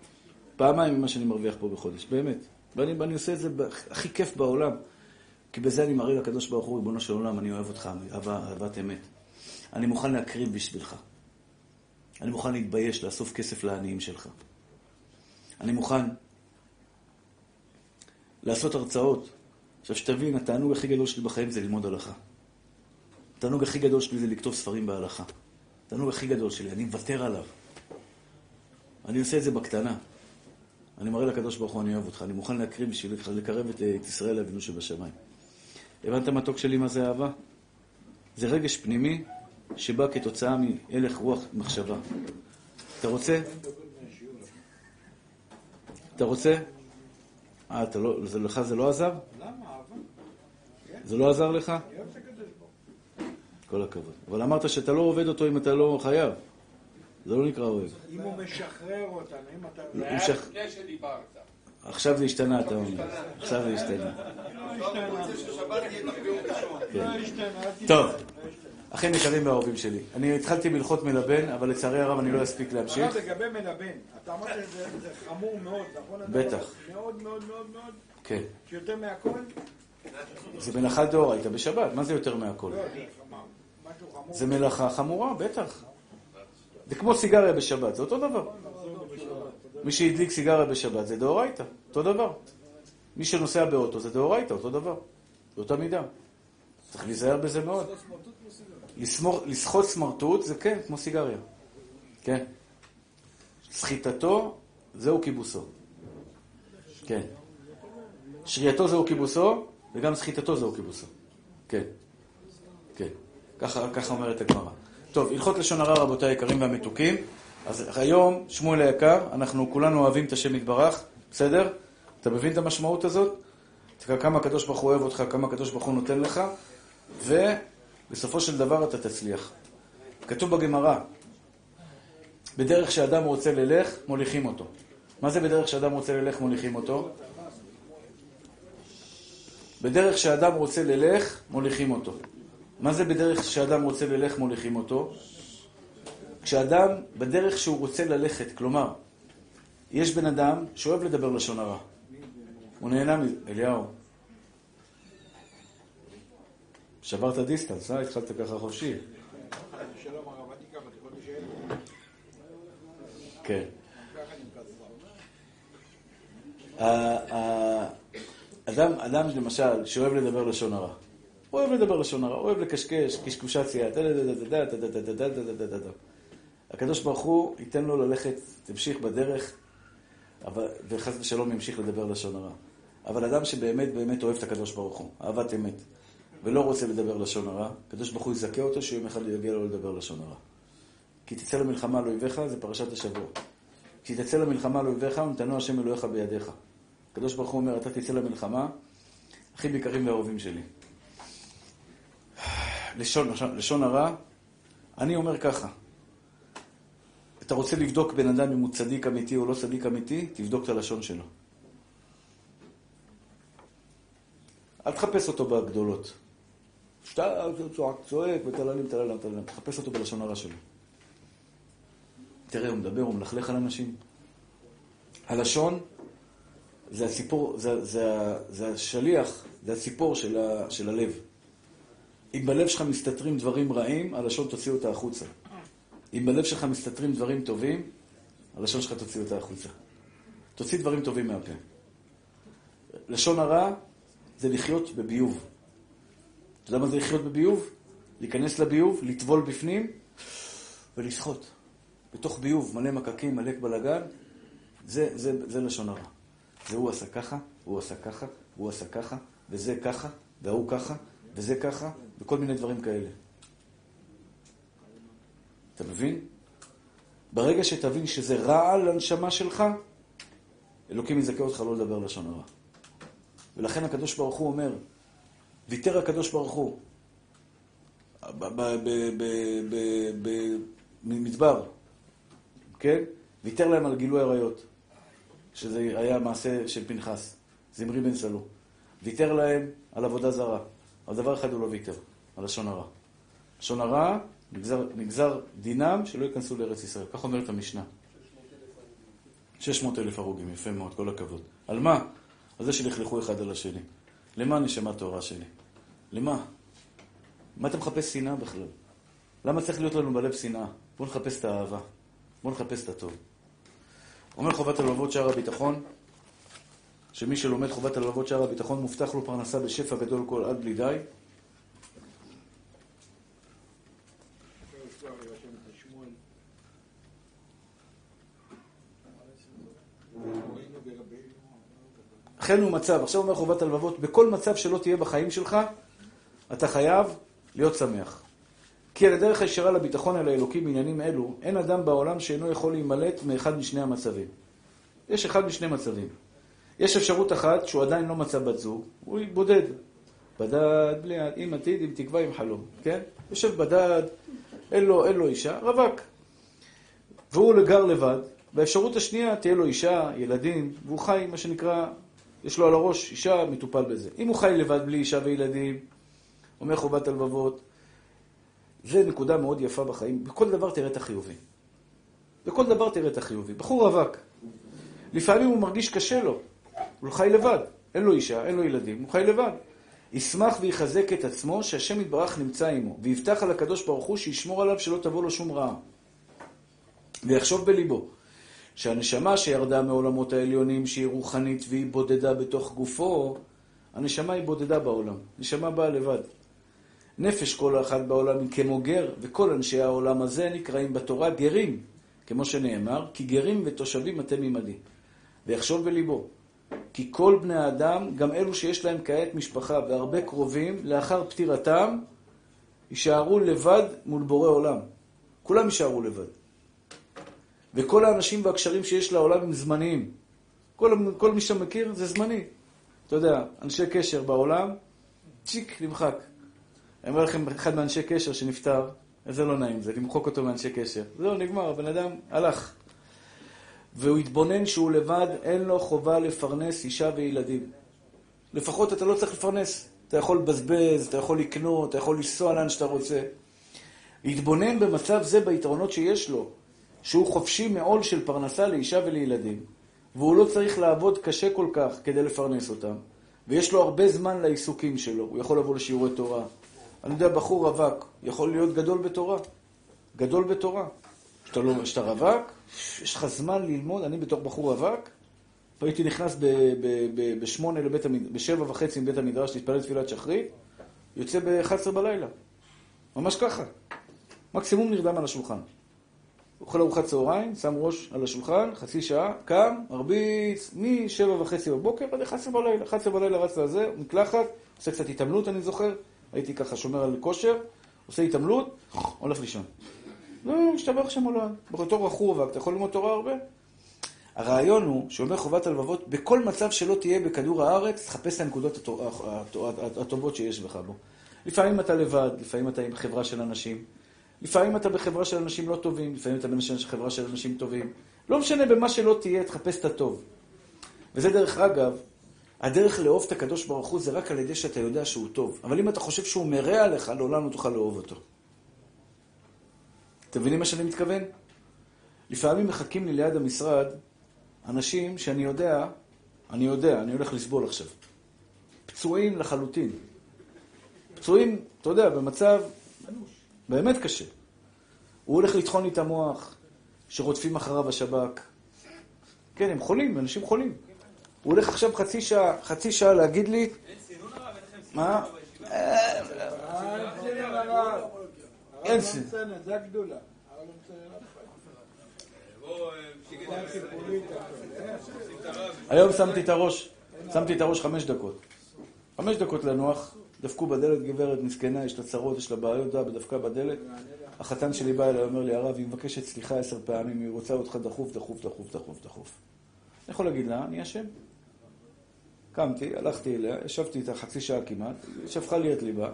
פעמיים ממה שאני מרוויח פה בחודש, באמת. ואני, ואני עושה את זה הכי כיף בעולם. כי בזה אני מראה לקדוש ברוך הוא, ריבונו של עולם, אני אוהב אותך, אהבה, אהבת אמת. אני מוכן להקריב בשבילך. אני מוכן להתבייש, לאסוף כסף לעניים שלך. אני מוכן לעשות הרצאות. עכשיו, שתבין, התענוג הכי גדול שלי בחיים זה ללמוד הלכה. התענוג הכי גדול שלי זה לכתוב ספרים בהלכה. התענוג הכי גדול שלי, אני מוותר עליו. אני עושה את זה בקטנה. אני מראה לקדוש ברוך הוא, אני אוהב אותך, אני מוכן להקריב בשביל לקרב את, את ישראל לאבינו שבשמיים. הבנת מתוק שלי מה זה אהבה? זה רגש פנימי שבא כתוצאה מהלך רוח מחשבה. אתה רוצה? אתה רוצה? אה, אתה לא, זה, לך זה לא עזר? למה? זה לא עזר לך? כל הכבוד. אבל אמרת שאתה לא עובד אותו אם אתה לא חייב. זה לא נקרא אוהב. אם הוא משחרר אותנו, אם אתה... זה היה לפני שדיברת. עכשיו זה השתנה, אתה אומר. עכשיו זה השתנה. כן. טוב. אחים יקרים ואהובים שלי, אני התחלתי בהלכות מלבן, אבל לצערי הרב אני לא אספיק להמשיך. הרב, לגבי מלבן, אתה אמרת שזה זה חמור מאוד, נכון? בטח. מאוד מאוד מאוד מאוד, כן. שיותר מהכל? זה מלאכה דאורייתא בשבת, מה זה יותר מהכל? לא. זה מלאכה חמורה, בטח. זה כמו סיגריה בשבת, זה אותו דבר. מי שהדליק סיגריה בשבת זה דאורייתא, אותו דבר. מי שנוסע באוטו זה דאורייתא, אותו דבר. באותה מידה. צריך להיזהר בזה מאוד. לסחוט סמרטוט זה כן, כמו סיגריה. כן. סחיטתו זהו כיבוסו. כן. שרייתו זהו כיבוסו, וגם סחיטתו זהו כיבוסו. כן. כן. ככה, ככה אומרת הגמרא. טוב, הלכות לשון הרע, רבותיי היקרים והמתוקים. אז היום, שמואל היקר, אנחנו כולנו אוהבים את השם יתברך, בסדר? אתה מבין את המשמעות הזאת? תראה כמה הקדוש ברוך הוא אוהב אותך, כמה הקדוש ברוך הוא נותן לך, ובסופו של דבר אתה תצליח. כתוב בגמרא, בדרך שאדם רוצה ללך, מוליכים אותו. מה זה בדרך שאדם רוצה ללך, מוליכים אותו? בדרך שאדם רוצה ללך, מוליכים אותו. מה זה בדרך שאדם רוצה ללך, מוליכים אותו? כשאדם בדרך שהוא רוצה ללכת, כלומר, יש בן אדם שאוהב לדבר לשון הרע. הוא נהנה מזה, אליהו. שברת דיסטנס, אה? התחלת ככה חופשי. כן. אה, אה, אדם, למשל, שאוהב לדבר לשון הרע. הוא אוהב לדבר לשון הרע, אוהב לקשקש, קשקושציה, הקדוש ברוך הוא ייתן לו ללכת, תמשיך בדרך, אבל, וחס ושלום ימשיך לדבר לשון הרע. אבל אדם שבאמת באמת אוהב את הקדוש ברוך הוא, אהבת אמת, ולא רוצה לדבר לשון הרע, הקדוש ברוך הוא יזכה אותו שיום אחד יגיע לו לדבר לשון הרע. כי תצא למלחמה על אויביך, זה פרשת השבוע. כי תצא למלחמה על אויביך ונתנו השם אלוהיך בידיך. הקדוש ברוך הוא אומר, אתה תצא למלחמה, אחים יקרים ואהובים שלי. *sighs* לשון, לשון הרע, אני אומר ככה, אתה רוצה לבדוק בן אדם אם הוא צדיק אמיתי או לא צדיק אמיתי, תבדוק את הלשון שלו. אל תחפש אותו בגדולות. שאתה צועק, צועק, וטללים, טללים, טללים. תחפש אותו בלשון הרע שלו. תראה, הוא מדבר, הוא מלכלך על אנשים. הלשון זה הסיפור, זה, זה, זה השליח, זה הציפור של, ה, של הלב. אם בלב שלך מסתתרים דברים רעים, הלשון תוציא אותה החוצה. אם בלב שלך מסתתרים דברים טובים, הלשון שלך תוציא אותה החוצה. תוציא דברים טובים מהפה. לשון הרע זה לחיות בביוב. אתה יודע מה זה לחיות בביוב? להיכנס לביוב, לטבול בפנים ולשחות. בתוך ביוב מלא מקקים, מלא בלאגן, זה, זה, זה לשון הרע. זה הוא עשה ככה, הוא עשה ככה, הוא עשה ככה, וזה ככה, והוא ככה, וזה ככה, וכל מיני דברים כאלה. אתה מבין? ברגע שתבין שזה רע לנשמה שלך, אלוקים יזכה אותך לא לדבר לשון הרע. ולכן הקדוש ברוך הוא אומר, ויתר הקדוש ברוך הוא במדבר, כן? ויתר להם על גילוי עריות, שזה היה מעשה של פנחס, זמרי בן סלו. ויתר להם על עבודה זרה, אבל דבר אחד הוא לא ויתר, על לשון הרע. לשון הרע, נגזר, נגזר דינם שלא ייכנסו לארץ ישראל. כך אומרת המשנה. 600 אלף הרוגים, יפה מאוד, כל הכבוד. על מה? על זה שלכלכו אחד על השני. למה נשמה תורה שלי? למה? מה אתה מחפש שנאה בכלל? למה צריך להיות לנו בלב שנאה? בואו נחפש את האהבה. בואו נחפש את הטוב. אומר חובת הלבבות שער הביטחון, שמי שלומד חובת הלבבות שער הביטחון מובטח לו פרנסה בשפע גדול כל עד בלי די. אכן הוא מצב, עכשיו אומר חובת הלבבות, בכל מצב שלא תהיה בחיים שלך, אתה חייב להיות שמח. כי על הדרך הישרה לביטחון אל האלוקים בעניינים אלו, אין אדם בעולם שאינו יכול להימלט מאחד משני המצבים. יש אחד משני מצבים. יש אפשרות אחת שהוא עדיין לא מצא בת זוג, הוא בודד. בדד, בלי, עם עתיד, עם תקווה, עם חלום, כן? יושב בדד, אין לו, אין לו אישה, רווק. והוא גר לבד, והאפשרות השנייה, תהיה לו אישה, ילדים, והוא חי, מה שנקרא, יש לו על הראש אישה, מטופל בזה. אם הוא חי לבד בלי אישה וילדים, אומר חובת הלבבות, זה נקודה מאוד יפה בחיים. בכל דבר תראה את החיובי. בכל דבר תראה את החיובי. בחור רווק, לפעמים הוא מרגיש קשה לו, הוא חי לבד, אין לו אישה, אין לו ילדים, הוא חי לבד. ישמח ויחזק את עצמו שהשם יתברך נמצא עמו, ויבטח על הקדוש ברוך הוא שישמור עליו שלא תבוא לו שום רעה. ויחשוב בליבו שהנשמה שירדה מעולמות העליונים, שהיא רוחנית והיא בודדה בתוך גופו, הנשמה היא בודדה בעולם. נשמה באה לבד. נפש כל אחד בעולם היא כמו גר, וכל אנשי העולם הזה נקראים בתורה גרים, כמו שנאמר, כי גרים ותושבים אתם עמדי. ויחשוב בליבו, כי כל בני האדם, גם אלו שיש להם כעת משפחה והרבה קרובים, לאחר פטירתם, יישארו לבד מול בורא עולם. כולם יישארו לבד. וכל האנשים והקשרים שיש לעולם הם זמניים. כל, כל מי שאתה מכיר זה זמני. אתה יודע, אנשי קשר בעולם, צ'יק, נמחק. אני אומר לכם, אחד מאנשי קשר שנפטר, איזה לא נעים זה, למחוק אותו מאנשי קשר. זהו, נגמר, הבן אדם הלך. והוא התבונן שהוא לבד, אין לו חובה לפרנס אישה וילדים. לפחות אתה לא צריך לפרנס. אתה יכול לבזבז, אתה יכול לקנות, אתה יכול לנסוע לאן שאתה רוצה. להתבונן במצב זה ביתרונות שיש לו, שהוא חופשי מעול של פרנסה לאישה ולילדים, והוא לא צריך לעבוד קשה כל כך כדי לפרנס אותם, ויש לו הרבה זמן לעיסוקים שלו, הוא יכול לבוא לשיעורי תורה. אני יודע, בחור רווק יכול להיות גדול בתורה. גדול בתורה. כשאתה לא, רווק, יש לך זמן ללמוד, אני בתור בחור רווק, הייתי נכנס בשמונה לבית המדרש, בשבע וחצי מבית המדרש להתפלל תפילת שחרית, יוצא ב-11 בלילה. ממש ככה. מקסימום נרדם על השולחן. אוכל ארוחת צהריים, שם ראש על השולחן, חצי שעה, קם, מרביץ, משבע וחצי בבוקר עד 11 בלילה. 11 בלילה רץ לזה, מקלחת, עושה קצת התעמלות, אני זוכר. הייתי ככה שומר על כושר, עושה התעמלות, הולך לישון. לא, משתבח שם עולם. בתור רווק, אתה יכול ללמוד תורה הרבה? הרעיון הוא שאומר חובת הלבבות, בכל מצב שלא תהיה בכדור הארץ, תחפש את הנקודות הטובות שיש בך בו. לפעמים אתה לבד, לפעמים אתה עם חברה של אנשים, לפעמים אתה בחברה של אנשים לא טובים, לפעמים אתה בחברה של אנשים טובים. לא משנה במה שלא תהיה, תחפש את הטוב. וזה דרך אגב, הדרך לאהוב את הקדוש ברוך הוא זה רק על ידי שאתה יודע שהוא טוב. אבל אם אתה חושב שהוא מרע עליך, לעולם לא תוכל לאהוב אותו. אתם מבינים מה שאני מתכוון? לפעמים מחכים לי ליד המשרד אנשים שאני יודע, אני יודע, אני הולך לסבול עכשיו. פצועים לחלוטין. פצועים, אתה יודע, במצב באמת קשה. הוא הולך לטחון לי את המוח, שרודפים אחריו השב"כ. כן, הם חולים, אנשים חולים. הוא הולך עכשיו חצי שעה, חצי שעה להגיד לי... מה? אין סינון. זה הגדולה. היום שמתי את הראש, שמתי את הראש חמש דקות. חמש דקות לנוח, דפקו בדלת, גברת מסכנה, יש לה צרות, יש לה בעיות, דפקה בדלת. החתן שלי בא אליי, אומר לי, הרב, היא מבקשת סליחה עשר פעמים, היא רוצה אותך דחוף, דחוף, דחוף, דחוף, דחוף. אני יכול להגיד לה, אני אשם. קמתי, הלכתי אליה, ישבתי איתה חצי שעה כמעט, שפכה לי את ליבה,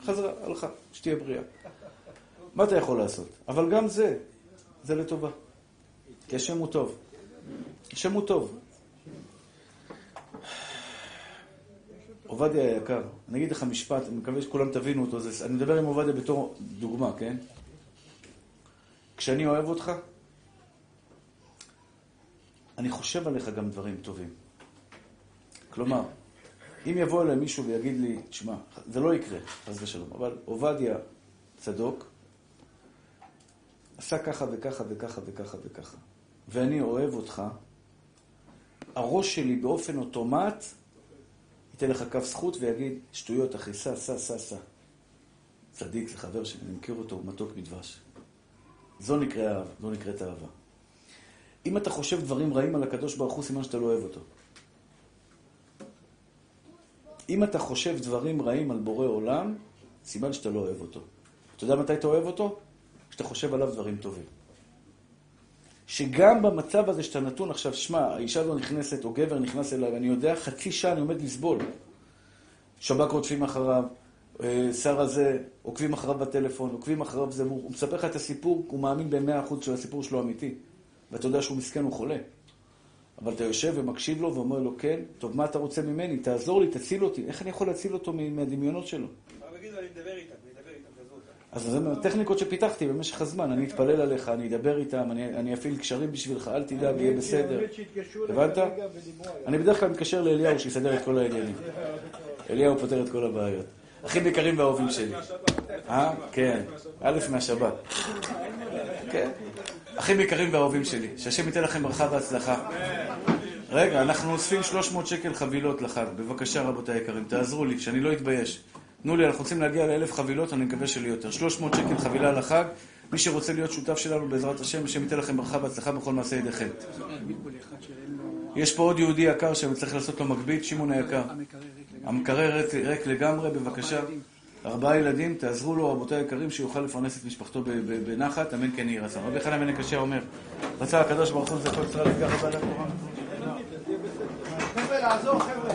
חזרה, הלכה, שתהיה בריאה. מה אתה יכול לעשות? אבל גם זה, זה לטובה. כי השם הוא טוב. השם הוא טוב. עובדיה היקר, אני אגיד לך משפט, אני מקווה שכולם תבינו אותו, זה, אני מדבר עם עובדיה בתור דוגמה, כן? כשאני אוהב אותך, אני חושב עליך גם דברים טובים. כלומר, אם יבוא אליי מישהו ויגיד לי, תשמע, זה לא יקרה, חס ושלום, אבל עובדיה צדוק, עשה ככה וככה וככה וככה וככה, ואני אוהב אותך, הראש שלי באופן אוטומט ייתן לך כף זכות ויגיד, שטויות אחי, סע, סע, סע, סע. צדיק, זה חבר שלי, אני מכיר אותו, הוא מתוק מדבש. זו נקראת אהבה, זו נקראת אהבה. אם אתה חושב דברים רעים על הקדוש ברוך הוא, סימן שאתה לא אוהב אותו. אם אתה חושב דברים רעים על בורא עולם, סימן שאתה לא אוהב אותו. אתה יודע מתי אתה אוהב אותו? כשאתה חושב עליו דברים טובים. שגם במצב הזה שאתה נתון עכשיו, שמע, האישה לא נכנסת, או גבר נכנס אליי, ואני יודע, חצי שעה אני עומד לסבול. שב"כ רודפים אחריו, אה, שר הזה, עוקבים אחריו בטלפון, עוקבים אחריו זה, הוא מספר לך את הסיפור, הוא מאמין במאה אחוז שהסיפור שלו אמיתי. ואתה יודע שהוא מסכן, הוא חולה. אבל אתה יושב ומקשיב לו ואומר לו, כן, טוב, מה אתה רוצה ממני? תעזור לי, תציל אותי. איך אני יכול להציל אותו מהדמיונות שלו? הרב יגיד לו, אני מדבר איתם, אני מדבר איתם, תעזור אותם. אז זה מהטכניקות שפיתחתי במשך הזמן. אני אתפלל עליך, אני אדבר איתם, אני, אני אפעיל קשרים בשבילך, אל תדאג, יהיה בסדר. הבנת? אני בדרך כלל מתקשר לאליהו שיסדר את כל העניינים. אליהו פותר את כל הבעיות. אחים יקרים ואהובים שלי. אה? כן. א' מהשבת. כן. אחים יקרים ואהובים שלי. שהשם ייתן לכם ברכה והצלחה. רגע, אנחנו אוספים 300 שקל חבילות לחג. בבקשה, רבותיי היקרים, תעזרו לי, שאני לא אתבייש. תנו לי, אנחנו רוצים להגיע לאלף חבילות, אני מקווה שלי יותר. 300 שקל חבילה לחג. מי שרוצה להיות שותף שלנו, בעזרת השם, השם ייתן לכם ברכה והצלחה בכל מעשה ידיכם. יש פה עוד יהודי יקר שצריך לעשות לו מגבית, שמעון היקר. המקרר ריק, לגמרי, בבקשה. ארבעה ילדים, תעזרו לו, רבותיי היקרים, שיוכל לפרנס את משפחתו בנחת, אמן כן יהי רצון. רבי חנן בן הקשה אומר, רצה הקדוש ברוך הוא לזכות ישראל לקחת בעלי התורה. חבר'ה, לעזור. חבר'ה,